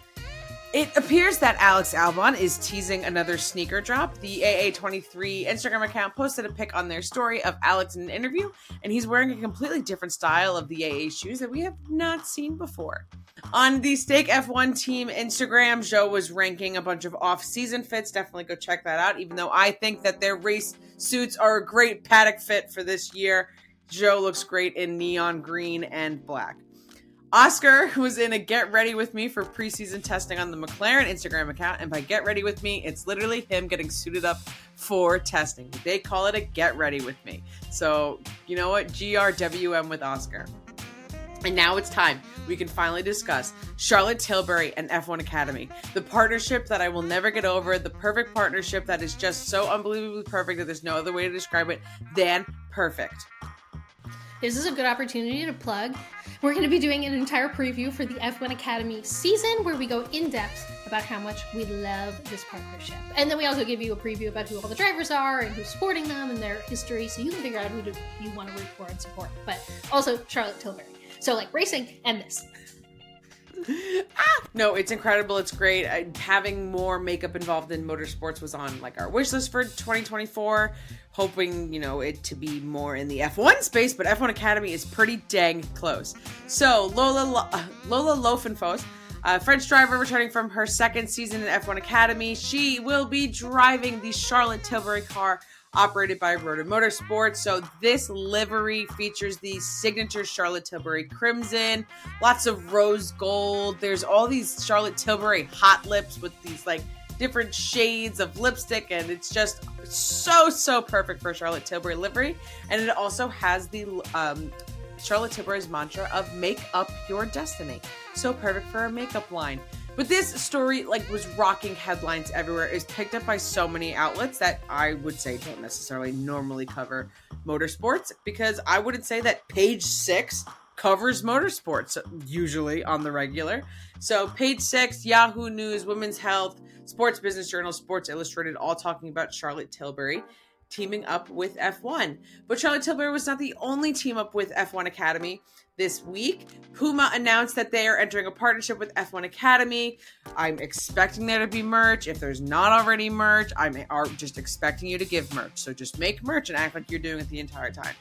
It appears that Alex Albon is teasing another sneaker drop. The AA23 Instagram account posted a pic on their story of Alex in an interview, and he's wearing a completely different style of the AA shoes that we have not seen before. On the Stake F1 team Instagram, Zhou was ranking a bunch of off season fits. Definitely go check that out, even though I think that their race suits are a great paddock fit for this year. Zhou looks great in neon green and black. Oscar was in a get ready with me for preseason testing on the McLaren Instagram account. And by get ready with me, it's literally him getting suited up for testing. They call it a get ready with me. So, you know what? GRWM with Oscar. And now it's time. We can finally discuss Charlotte Tilbury and F1 Academy. The partnership that I will never get over, the perfect partnership that is just so unbelievably perfect that there's no other way to describe it than perfect. This is a good opportunity to plug. We're going to be doing an entire preview for the F1 Academy season where we go in depth about how much we love this partnership. And then we also give you a preview about who all the drivers are and who's supporting them and their history so you can figure out who you want to root for and support. But also Charlotte Tilbury. So, like racing and this. [LAUGHS] Ah! No, it's incredible. It's great. Uh, having more makeup involved in motorsports was on like our wish list for 2024. Hoping you know it to be more in the F1 space, but F1 Academy is pretty dang close. So Lola Lo- uh, Lola Lovinfosse, French driver returning from her second season in F1 Academy, she will be driving the Charlotte Tilbury car operated by Rodin Motorsports. So this livery features the signature Charlotte Tilbury crimson, lots of rose gold. There's all these Charlotte Tilbury hot lips with these like different shades of lipstick and it's just so so perfect for Charlotte Tilbury livery and it also has the um Charlotte Tilbury's mantra of make up your destiny. So perfect for a makeup line. But this story like was rocking headlines everywhere. It's picked up by so many outlets that I would say don't necessarily normally cover motorsports because I wouldn't say that page 6 covers motorsports usually on the regular. So page 6, Yahoo News, Women's Health, Sports Business Journal, Sports Illustrated all talking about Charlotte Tilbury teaming up with F1. But Charlotte Tilbury was not the only team up with F1 Academy this week. Puma announced that they are entering a partnership with F1 Academy. I'm expecting there to be merch. If there's not already merch, I'm just expecting you to give merch. So just make merch and act like you're doing it the entire time.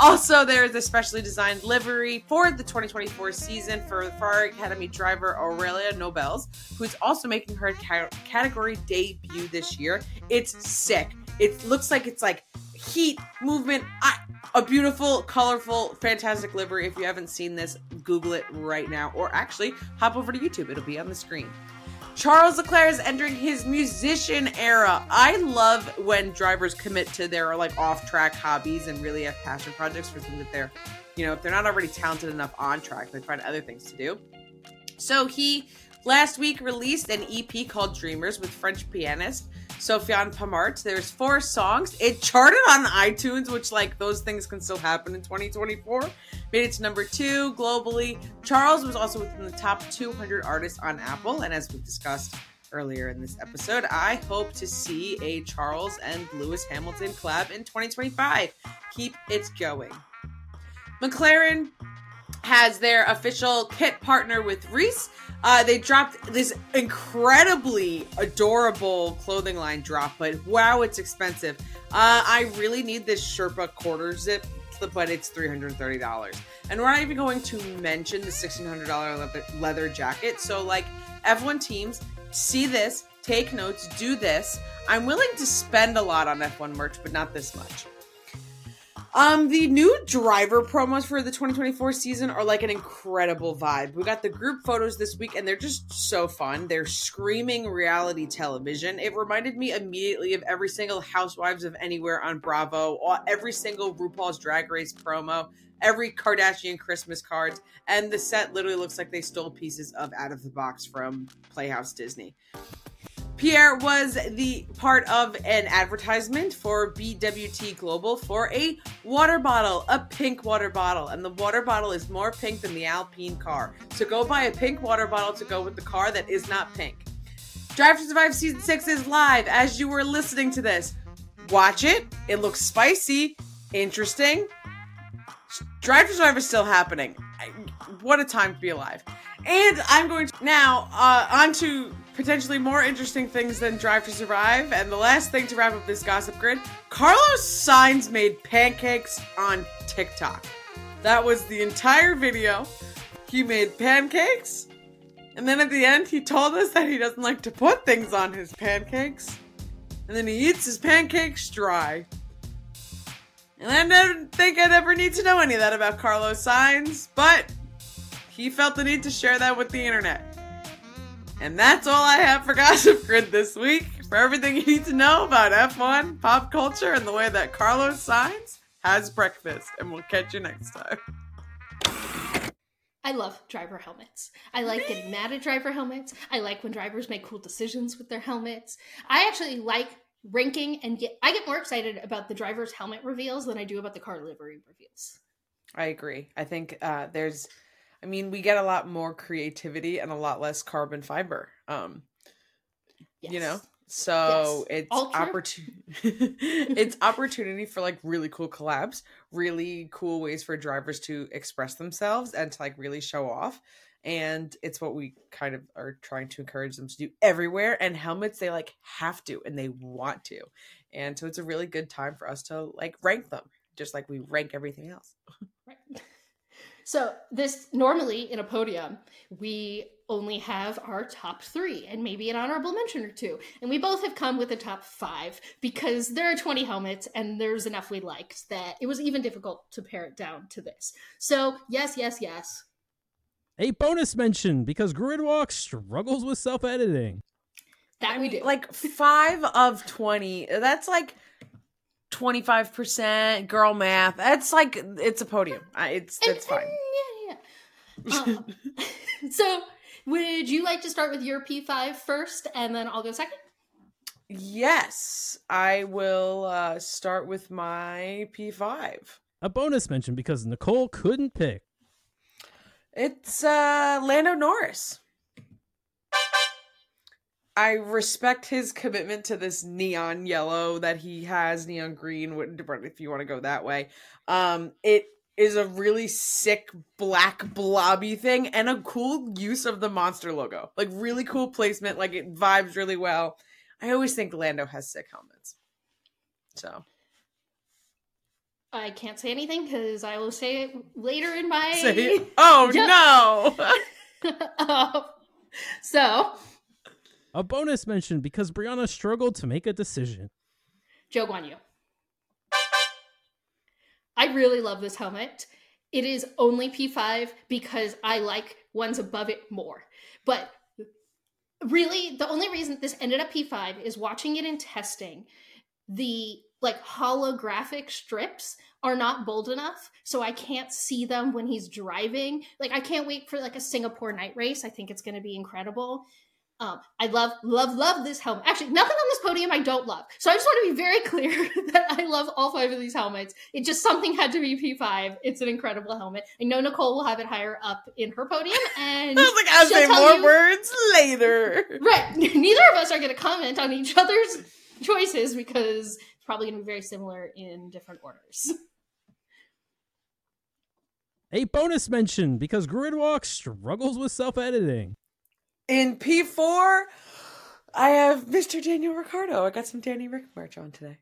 Also, there is a specially designed livery for the 2024 season for Ferrari Academy driver Aurelia Nobels, who's also making her category debut this year. It's sick. It looks like it's like heat, movement, I, a beautiful, colorful, fantastic livery. If you haven't seen this, Google it right now, or actually hop over to YouTube. It'll be on the screen. Charles Leclerc is entering his musician era. I love when drivers commit to their like off-track hobbies and really have passion projects for things that they're, you know, if they're not already talented enough on track, they find other things to do. So he last week released an EP called Dreamers with French pianist Sofiane Pamart. There's four songs. It charted on iTunes, which like those things can still happen in 2024. Made it to number two globally. Charles was also within the top 200 artists on Apple, and as we discussed earlier in this episode, I hope to see a Charles and Lewis Hamilton collab in 2025. Keep it going. McLaren has their official kit partner with Reiss. Uh, they dropped this incredibly adorable clothing line drop, but wow, it's expensive. Uh, I really need this Sherpa quarter zip, but it's $330. And we're not even going to mention the $1,600 leather, leather jacket. So, like, F1 teams, see this, take notes, do this. I'm willing to spend a lot on F1 merch, but not this much. Um, the new driver promos for the 2024 season are like an incredible vibe. We got the group photos this week, and they're just so fun. They're screaming reality television. It reminded me immediately of every single Housewives of Anywhere on Bravo, every single RuPaul's Drag Race promo, every Kardashian Christmas cards, and the set literally looks like they stole pieces of Out of the Box from Playhouse Disney. Pierre was the part of an advertisement for BWT Global for a water bottle, a pink water bottle. And the water bottle is more pink than the Alpine car. So go buy a pink water bottle to go with the car that is not pink. Drive to Survive Season 6 is live as you were listening to this. Watch it. It looks spicy, interesting. Drive to Survive is still happening. What a time to be alive. And I'm going to now uh, on to potentially more interesting things than Drive to Survive. And the last thing to wrap up this gossip grid Carlos Sainz made pancakes on TikTok. That was the entire video. He made pancakes. And then at the end, he told us that he doesn't like to put things on his pancakes. And then he eats his pancakes dry. And I don't think I'd ever need to know any of that about Carlos Sainz, but he felt the need to share that with the internet. And that's all I have for [LAUGHS] Gossip Grid this week. For everything you need to know about F1, pop culture, and the way that Carlos Sainz has breakfast. And we'll catch you next time. I love driver helmets. I like getting mad at driver helmets. I like when drivers make cool decisions with their helmets. I actually like ranking and get I get more excited about the driver's helmet reveals than I do about the car livery reveals. I agree. I think uh, there's, I mean, we get a lot more creativity and a lot less carbon fiber. Um, Yes. you know, so Yes. it's opportunity. [LAUGHS] it's opportunity for like really cool collabs, really cool ways for drivers to express themselves and to like really show off. and it's what we kind of are trying to encourage them to do everywhere and helmets they like have to and they want to and so it's a really good time for us to like rank them just like we rank everything else Right. [LAUGHS] So this normally in a podium, we only have our top three and maybe an honorable mention or two. And we both have come with a top five because there are 20 helmets and there's enough we liked that it was even difficult to pare it down to this. So yes, yes, yes. A bonus mention because Grid Walk struggles with self editing. That we do. like five of 20 that's like 25% girl math that's like it's a podium I- it's And- that's fine and yeah, yeah. Um, [LAUGHS] so would you like to start with your P5 first and then I'll go second? yes i will uh start with my p5 A bonus mention because Nicole couldn't pick. It's uh Lando Norris. I respect his commitment to this neon yellow that he has, neon green, if you want to go that way. Um, it is a really sick black blobby thing and a cool use of the monster logo. Like really cool placement. Like it vibes really well. I always think Lando has sick helmets. So I can't say anything because I will say it later in my. say, oh [LAUGHS] no. [LAUGHS] Um, so, A bonus mention because Briana struggled to make a decision. Zhou Guanyu. I really love this helmet. It is only P5 because I like ones above it more. But really, the only reason this ended up P5 is watching it in testing. The like holographic strips are not bold enough, so I can't see them when he's driving. Like I can't wait for like a Singapore night race. I think it's going to be incredible. Um, I love, love, love this helmet. Actually, nothing on this podium I don't love. So I just want to be very [LAUGHS] clear [LAUGHS] that I love all five of these helmets. It just something had to be P5. It's an incredible helmet. I know Nicole will have it higher up in her podium, [LAUGHS] and I was like, I'll she'll say tell more you- words later. right. Neither of us are going to comment on each other's choices because it's probably going to be very similar in different orders. A bonus mention because Grid Walk struggles with self editing. In P4, I have Mr. Daniel Ricciardo. I got some Danny Rick merch on today.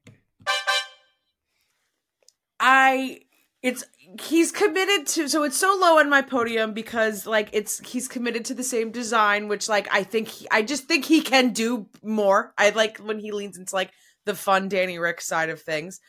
I it's he's committed to so it's so low on my podium because like it's he's committed to the same design which like I think he, I just think he can do more. I like when he leans into like the fun Danny Rick side of things,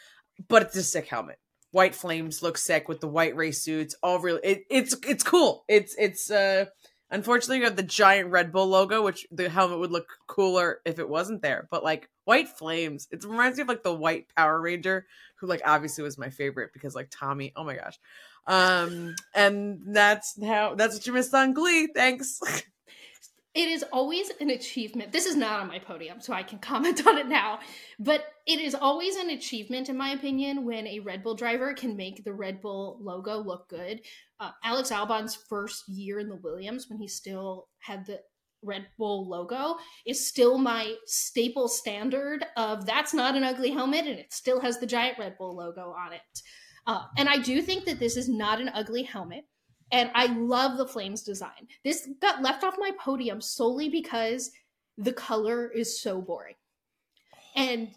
but it's a sick helmet. White flames look sick with the white race suits. All really it, it's it's cool. It's it's uh Unfortunately, you have the giant Red Bull logo, which the helmet would look cooler if it wasn't there. But like white flames, it reminds me of like the white Power Ranger, who like obviously was my favorite because like Tommy. Oh my gosh, um, and that's how that's what you missed on Glee. Thanks. [LAUGHS] it is always an achievement. This is not on my podium, so I can comment [LAUGHS] on it now. But it is always an achievement, in my opinion, when a Red Bull driver can make the Red Bull logo look good. Uh, Alex Albon's first year in the Williams, when he still had the Red Bull logo, is still my staple standard of that's not an ugly helmet, and it still has the giant Red Bull logo on it. Uh, and I do think that this is not an ugly helmet and I love the flames design. This got left off my podium solely because the color is so boring. And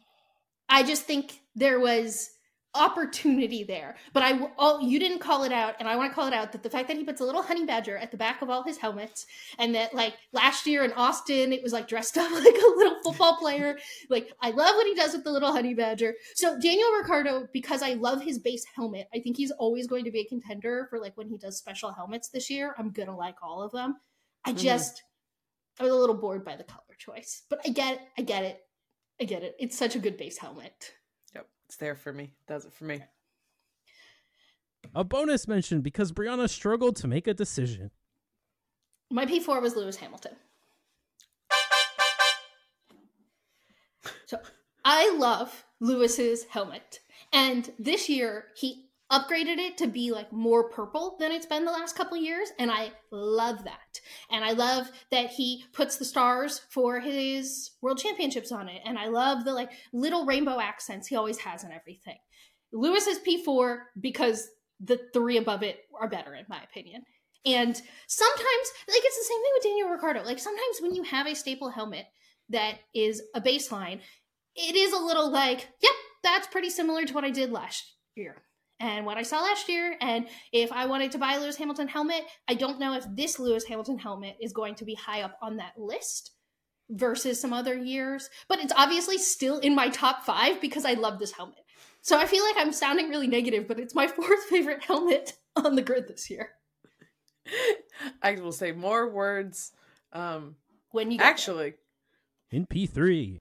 I just think there was opportunity there. But I oh you didn't call it out and I want to call it out that the fact that he puts a little honey badger at the back of all his helmets and that like last year in Austin it was like dressed [LAUGHS] up like a little football player. Like I love what he does with the little honey badger. So Daniel Ricciardo because I love his base helmet. I think he's always going to be a contender for like when he does special helmets this year. I'm to like all of them. I Mhm. just I was a little bored by the color choice. But I get it. I get it. I get it. It's such a good base helmet. Yep, it's there for me. Does it for me. A bonus mention because Briana struggled to make a decision. My P4 was Lewis Hamilton. So I love Lewis's helmet. And this year he upgraded it to be like more purple than it's been the last couple years and I love that. And I love that he puts the stars for his world championships on it and I love the like little rainbow accents he always has and everything. Lewis is P4 because the three above it are better in my opinion. And sometimes, like it's the same thing with Daniel Ricciardo. Like sometimes when you have a staple helmet that is a baseline, it is a little like, yep, that's pretty similar to what I did last year and what I saw last year. And if I wanted to buy a Lewis Hamilton helmet, I don't know if this Lewis Hamilton helmet is going to be high up on that list versus some other years. But it's obviously still in my top five because I love this helmet. So I feel like I'm sounding really negative, but it's my [LAUGHS] fourth favorite helmet on the grid this year. [LAUGHS] I will say more words. Um, When you get there. actually, In P3.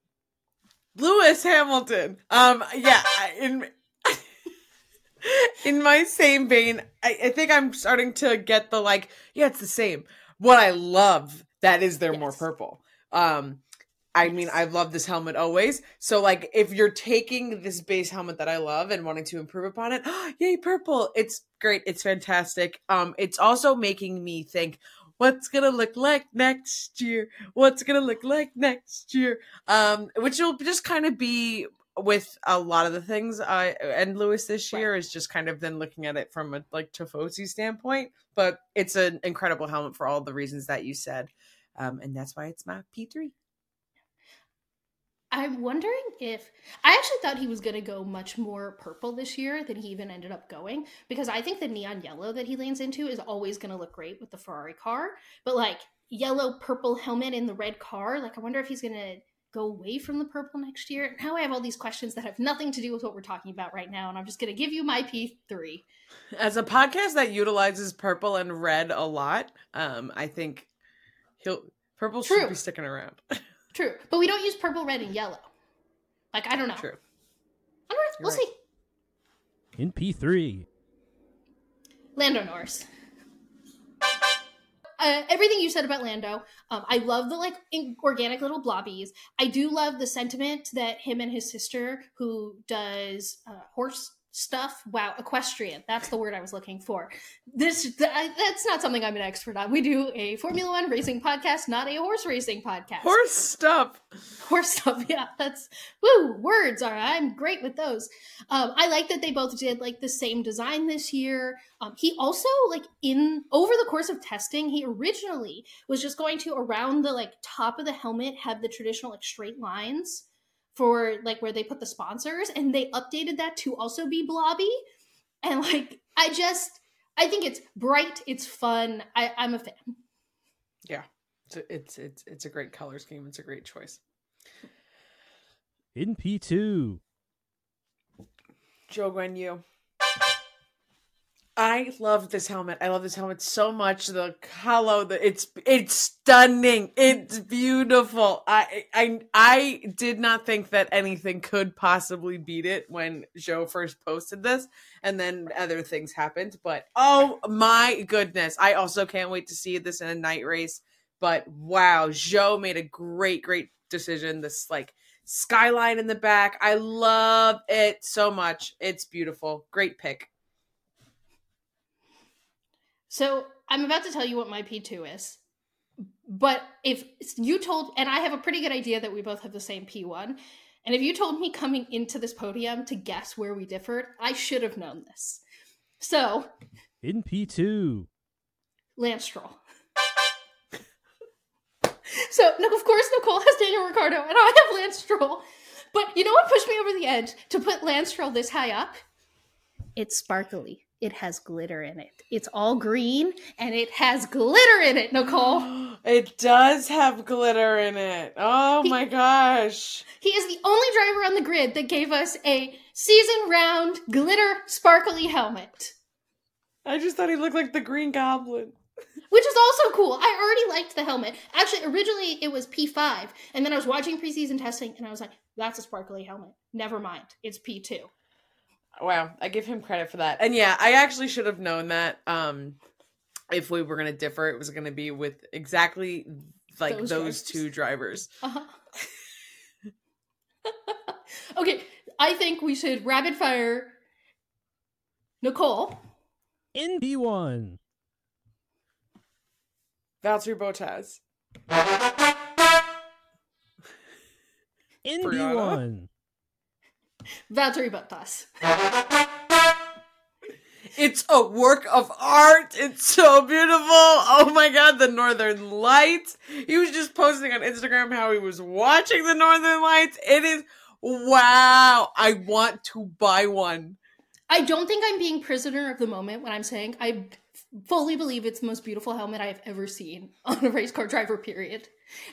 Lewis Hamilton. Um, yeah, [LAUGHS] in in my same vein, I, I think I'm starting to get the like, yeah, it's the same. What I love that is they're more purple. Um, I mean, I love this helmet always. So, like, if you're taking this base helmet that I love and wanting to improve upon it, [GASPS] yay, purple! It's great. It's fantastic. Um, it's also making me think, what's gonna look like next year? What's gonna look like next year? Um, which will just kind of be with a lot of the things I and Lewis this year is just kind of then looking at it from a like Tifosi standpoint. But it's an incredible helmet for all the reasons that you said. Um, and that's why it's my P three. I'm wondering if I actually thought he was going to go much more purple this year than he even ended up going because I think the neon yellow that he lands into is always going to look great with the Ferrari car. But like yellow purple helmet in the red car, like I wonder if he's going to go away from the purple next year. Now I have all these questions that have nothing to do with what we're talking about right now, and I'm just going to give you my P3. As a podcast that utilizes purple and red a lot, um, I think he'll purple True. should be sticking around. [LAUGHS] True, but we don't use purple, red, and yellow. Like I don't know. True. I don't know. We'll You're see. In P3. Lando Norris. Uh, everything you said about Lando, um, I love the like organic little blobbies. I do love the sentiment that him and his sister, who does uh, horse stuff, wow, equestrian. That's the word I was looking for. this th- that's not something I'm an expert on. We do a Formula One racing podcast, not a horse racing podcast Horse stuff. horse stuff [LAUGHS] yeah that's woo words are i'm great with those um i like that they both did like the same design this year um he also like in over the course of testing he originally was just going to around the like top of the helmet have the traditional like straight lines for like where they put the sponsors and they updated that to also be blobby and like i just i think it's bright it's fun I, i'm a fan It's a, it's it's it's a great color scheme. It's a great choice. In P2. Zhou Guanyu. I love this helmet. I love this helmet so much. The color, the it's it's stunning. It's beautiful. I I I did not think that anything could possibly beat it when Zhou first posted this, and then other things happened. But oh my goodness, I also can't wait to see this in a night race. But wow, Zhou made a great, great decision. This like skyline in the back. I love it so much. It's beautiful. Great pick. So I'm about to tell you what my P2 is. But if you told, and I have a pretty good idea that we both have the same P1, and if you told me coming into this podium to guess where we differed, I should have known this. So, In P2. Lance Stroll. so, no, of course, Nicole has Daniel Ricciardo, and I have Lance Stroll. But you know what pushed me over the edge to put Lance Stroll this high up? It's sparkly. It has glitter in it. It's all green and it has glitter in it, Nicole. [GASPS] It does have glitter in it. Oh He- my gosh. He is the only driver on the grid that gave us a season round glitter sparkly helmet, I just thought he looked like the Green Goblin. [LAUGHS] which is also cool. I already liked the helmet. Actually, originally it was P5, and then I was watching preseason testing and I was like, that's a sparkly helmet. Never mind. It's P2. Wow, I give him credit for that. And yeah, I actually should have known that. Um if we were gonna differ, it was gonna be with exactly like Those those, drivers. two drivers. Uh-huh. [LAUGHS] okay, I think we should rapid fire Nicole. In P1. Valtteri Bottas. In Briana? P1. Valtteri Bottas. It's a work of art. It's so beautiful. Oh my god, the Northern Lights. He was just posting on Instagram how he was watching the Northern Lights. It is wow. I want to buy one. I don't think I'm being prisoner of the moment when I'm saying I fully believe it's the most beautiful helmet I've ever seen [LAUGHS] on a race car driver, period.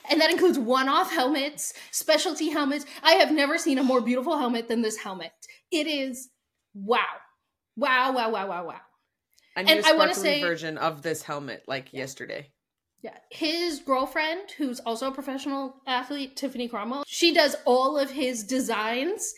And that includes one off helmets, specialty helmets. I have never seen a more beautiful helmet than this helmet. It is wow. Wow, wow, wow, wow, wow. I And I wanna sparkly say- version of this helmet like yesterday. Yeah. His girlfriend, who's also a professional athlete, Tiffany Cromwell, she does all of his designs.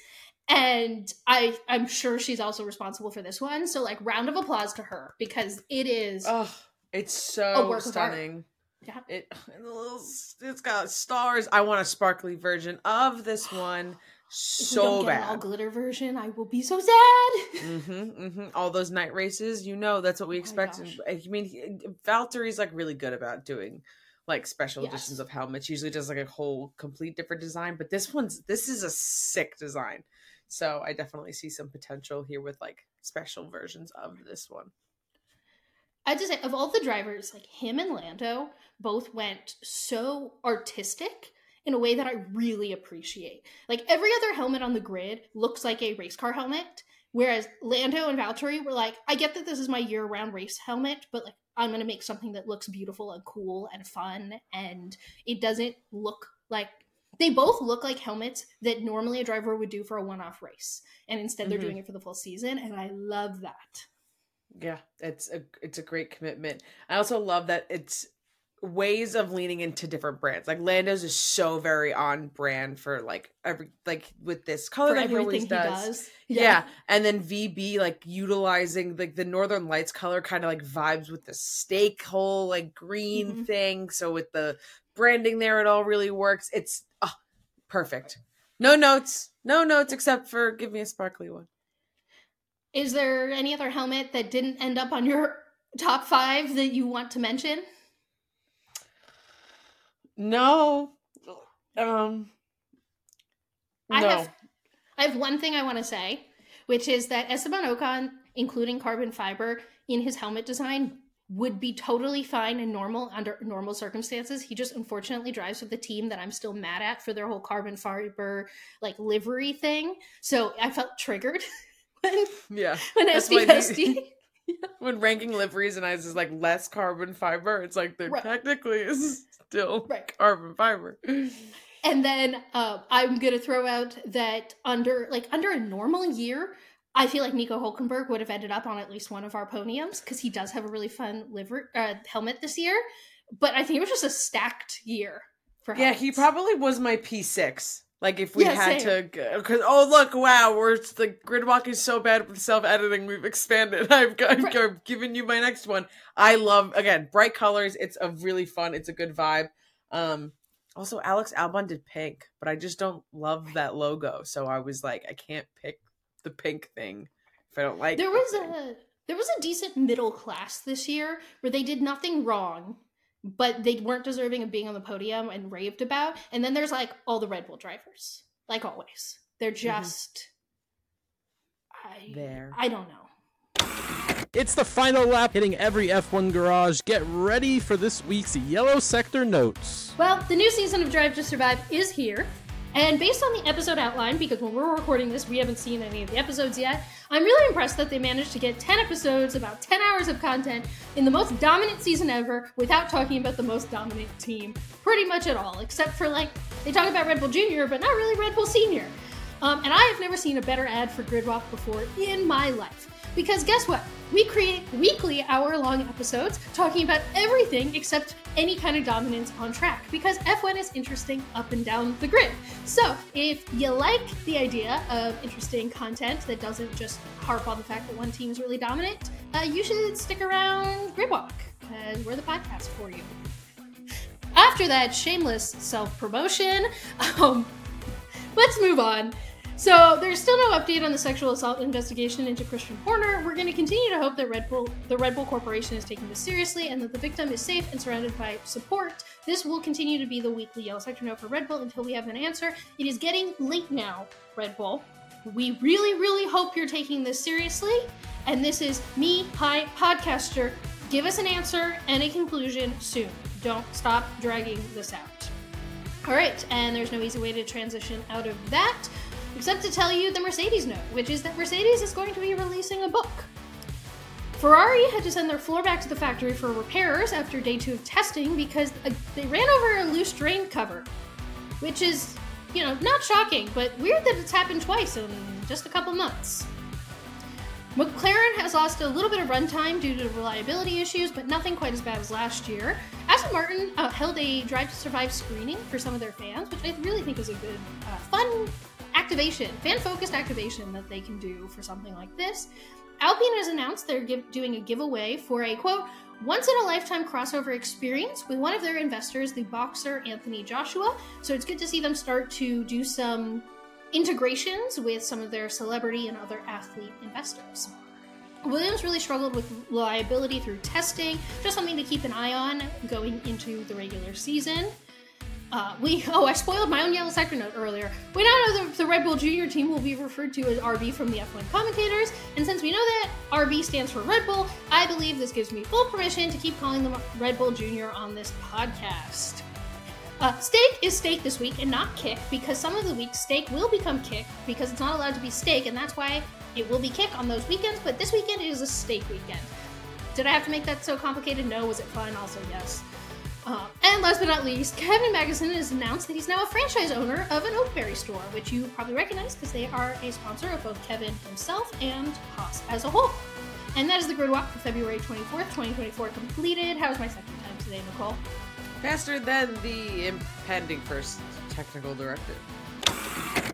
And I I'm sure she's also responsible for this one. So like round of applause to her because it is Oh, it's so work of art. stunning. Yeah. It and the little s- it's got stars. I want a sparkly version of this [SIGHS] one so an all glitter version, I will be so sad. [LAUGHS] Mm-hmm, mm-hmm. All those night races, you know, that's what we Oh expect. I mean, he- Valtteri's like really good about doing like special Yes. editions of helmets. Usually does like a whole complete different design, but this one's this is a sick design. So I definitely see some potential here with like special versions of this one. I just say of all the drivers, like him and Lando both went so artistic in a way that I really appreciate. Like every other helmet on the grid looks like a race car helmet, whereas Lando and Valtteri were like, I get that this is my year-round race helmet, but like I'm gonna make something that looks beautiful and cool and fun, and it doesn't look like they both look like helmets that normally a driver would do for a one-off race, and instead they're Mhm. doing it for the full season, and I love that. Yeah, it's a it's a great commitment. I also love that it's ways of leaning into different brands. Like Lando's is so very on brand for like every like with this color For that he always everything he does. does, Yeah. and then VB like utilizing like the Northern Lights color kind of like vibes with the stake hole like green Mhm. thing. So with the branding there, it all really works. It's oh, perfect. No notes, no notes except for give me a sparkly one. Is there any other helmet that didn't end up on your top five that you want to mention? No, um, I no. have I have one thing I want to say, which is that Esteban Ocon, including carbon fiber in his helmet design, would be totally fine and normal under normal circumstances. He just unfortunately drives with the team that I'm still mad at for their whole carbon fiber like livery thing. So I felt triggered [LAUGHS] when Yeah. when That's SD why the- Pesty when ranking liveries and eyes is like less carbon fiber, it's like there Right. technically is still Right. carbon fiber. And then uh, I'm gonna throw out that under like under a normal year, I feel like Nico Hulkenberg would have ended up on at least one of our podiums because he does have a really fun liver uh, helmet this year. But I think it was just a stacked year for Yeah, he probably was my P6. Like if we Yeah, had same. to, because oh look, wow, we're the gridwalk is so bad with self editing. We've expanded. [LAUGHS] I've, got, I've given you my next one. I love again bright colors. It's a really fun. It's a good vibe. Um, also Alex Albon did pink, but I just don't love that logo. So I was like, I can't pick the pink thing if I don't like. There was thing. a there was a decent middle class this year where they did nothing wrong, but they weren't deserving of being on the podium and raved about. And then there's like all the Red Bull drivers, like always. They're mm-hmm. just I there. I don't know. It's the final lap hitting every F1 garage. Get ready for this week's Yellow Sector Notes. Well, the new season of Drive to Survive is here. And based on the episode outline, because when we're recording this, we haven't seen any of the episodes yet, I'm really impressed that they managed to get 10 episodes, about 10 hours of content, in the most dominant season ever without talking about the most dominant team pretty much at all, except for like, they talk about Red Bull Jr., but not really Red Bull Senior. Um, and I have never seen a better ad for Gridwalk before in my life. Because guess what? We create weekly hour long episodes talking about everything except any kind of dominance on track because F1 is interesting up and down the grid. So, if you like the idea of interesting content that doesn't just harp on the fact that one team is really dominant, uh, you should stick around Gridwalk because we're the podcast for you. After that shameless self promotion, [LAUGHS] um, let's move on. So there's still no update on the sexual assault investigation into Christian Horner. We're going to continue to hope that Red Bull, the Red Bull Corporation, is taking this seriously and that the victim is safe and surrounded by support. This will continue to be the weekly Yellow Sector note for Red Bull until we have an answer. It is getting late now, Red Bull. We really, really hope you're taking this seriously. And this is me, hi, podcaster. Give us an answer and a conclusion soon. Don't stop dragging this out. All right, and there's no easy way to transition out of that except to tell you the Mercedes note, which is that Mercedes is going to be releasing a book. Ferrari had to send their floor back to the factory for repairs after day two of testing because uh, they ran over a loose drain cover, which is, you know, not shocking, but weird that it's happened twice in just a couple months. McLaren has lost a little bit of runtime due to reliability issues, but nothing quite as bad as last year. Aston Martin uh, held a Drive to Survive screening for some of their fans, which I really think is a good, uh, fun activation, fan focused activation that they can do for something like this. Alpine has announced they're give- doing a giveaway for a quote, once in a lifetime crossover experience with one of their investors, the boxer Anthony Joshua. So it's good to see them start to do some integrations with some of their celebrity and other athlete investors. Williams really struggled with liability through testing, just something to keep an eye on going into the regular season. Uh, we oh I spoiled my own yellow sector note earlier. We now know that the Red Bull Junior team will be referred to as RB from the F1 commentators, and since we know that RB stands for Red Bull, I believe this gives me full permission to keep calling them Red Bull Junior on this podcast. Uh, Stake is Stake this week and not kick because some of the weeks Stake will become kick because it's not allowed to be Stake, and that's why it will be kick on those weekends. But this weekend is a Stake weekend. Did I have to make that so complicated? No. Was it fun? Also, yes. Uh, and last but not least, Kevin Magnussen has announced that he's now a franchise owner of an Oakberry store, which you probably recognize because they are a sponsor of both Kevin himself and Haas as a whole. And that is the grid walk for February 24th, 2024 completed. How was my second time today, Nicole? Faster than the impending first technical directive.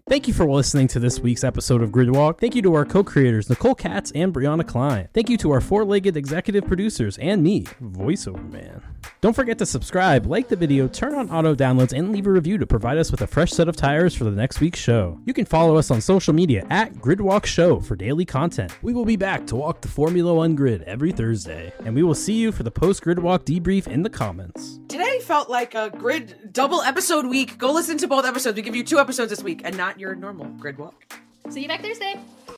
Thank you for listening to this week's episode of Gridwalk. Thank you to our co-creators Nicole Katz and Briana Klein. Thank you to our four-legged executive producers and me, voiceover man. Don't forget to subscribe, like the video, turn on auto downloads, and leave a review to provide us with a fresh set of tires for the next week's show. You can follow us on social media at Gridwalk Show for daily content. We will be back to walk the Formula One grid every Thursday, and we will see you for the post-Gridwalk debrief in the comments. Today felt like a grid double episode week. Go listen to both episodes. We give you two episodes this week and not your normal grid walk. See you back Thursday.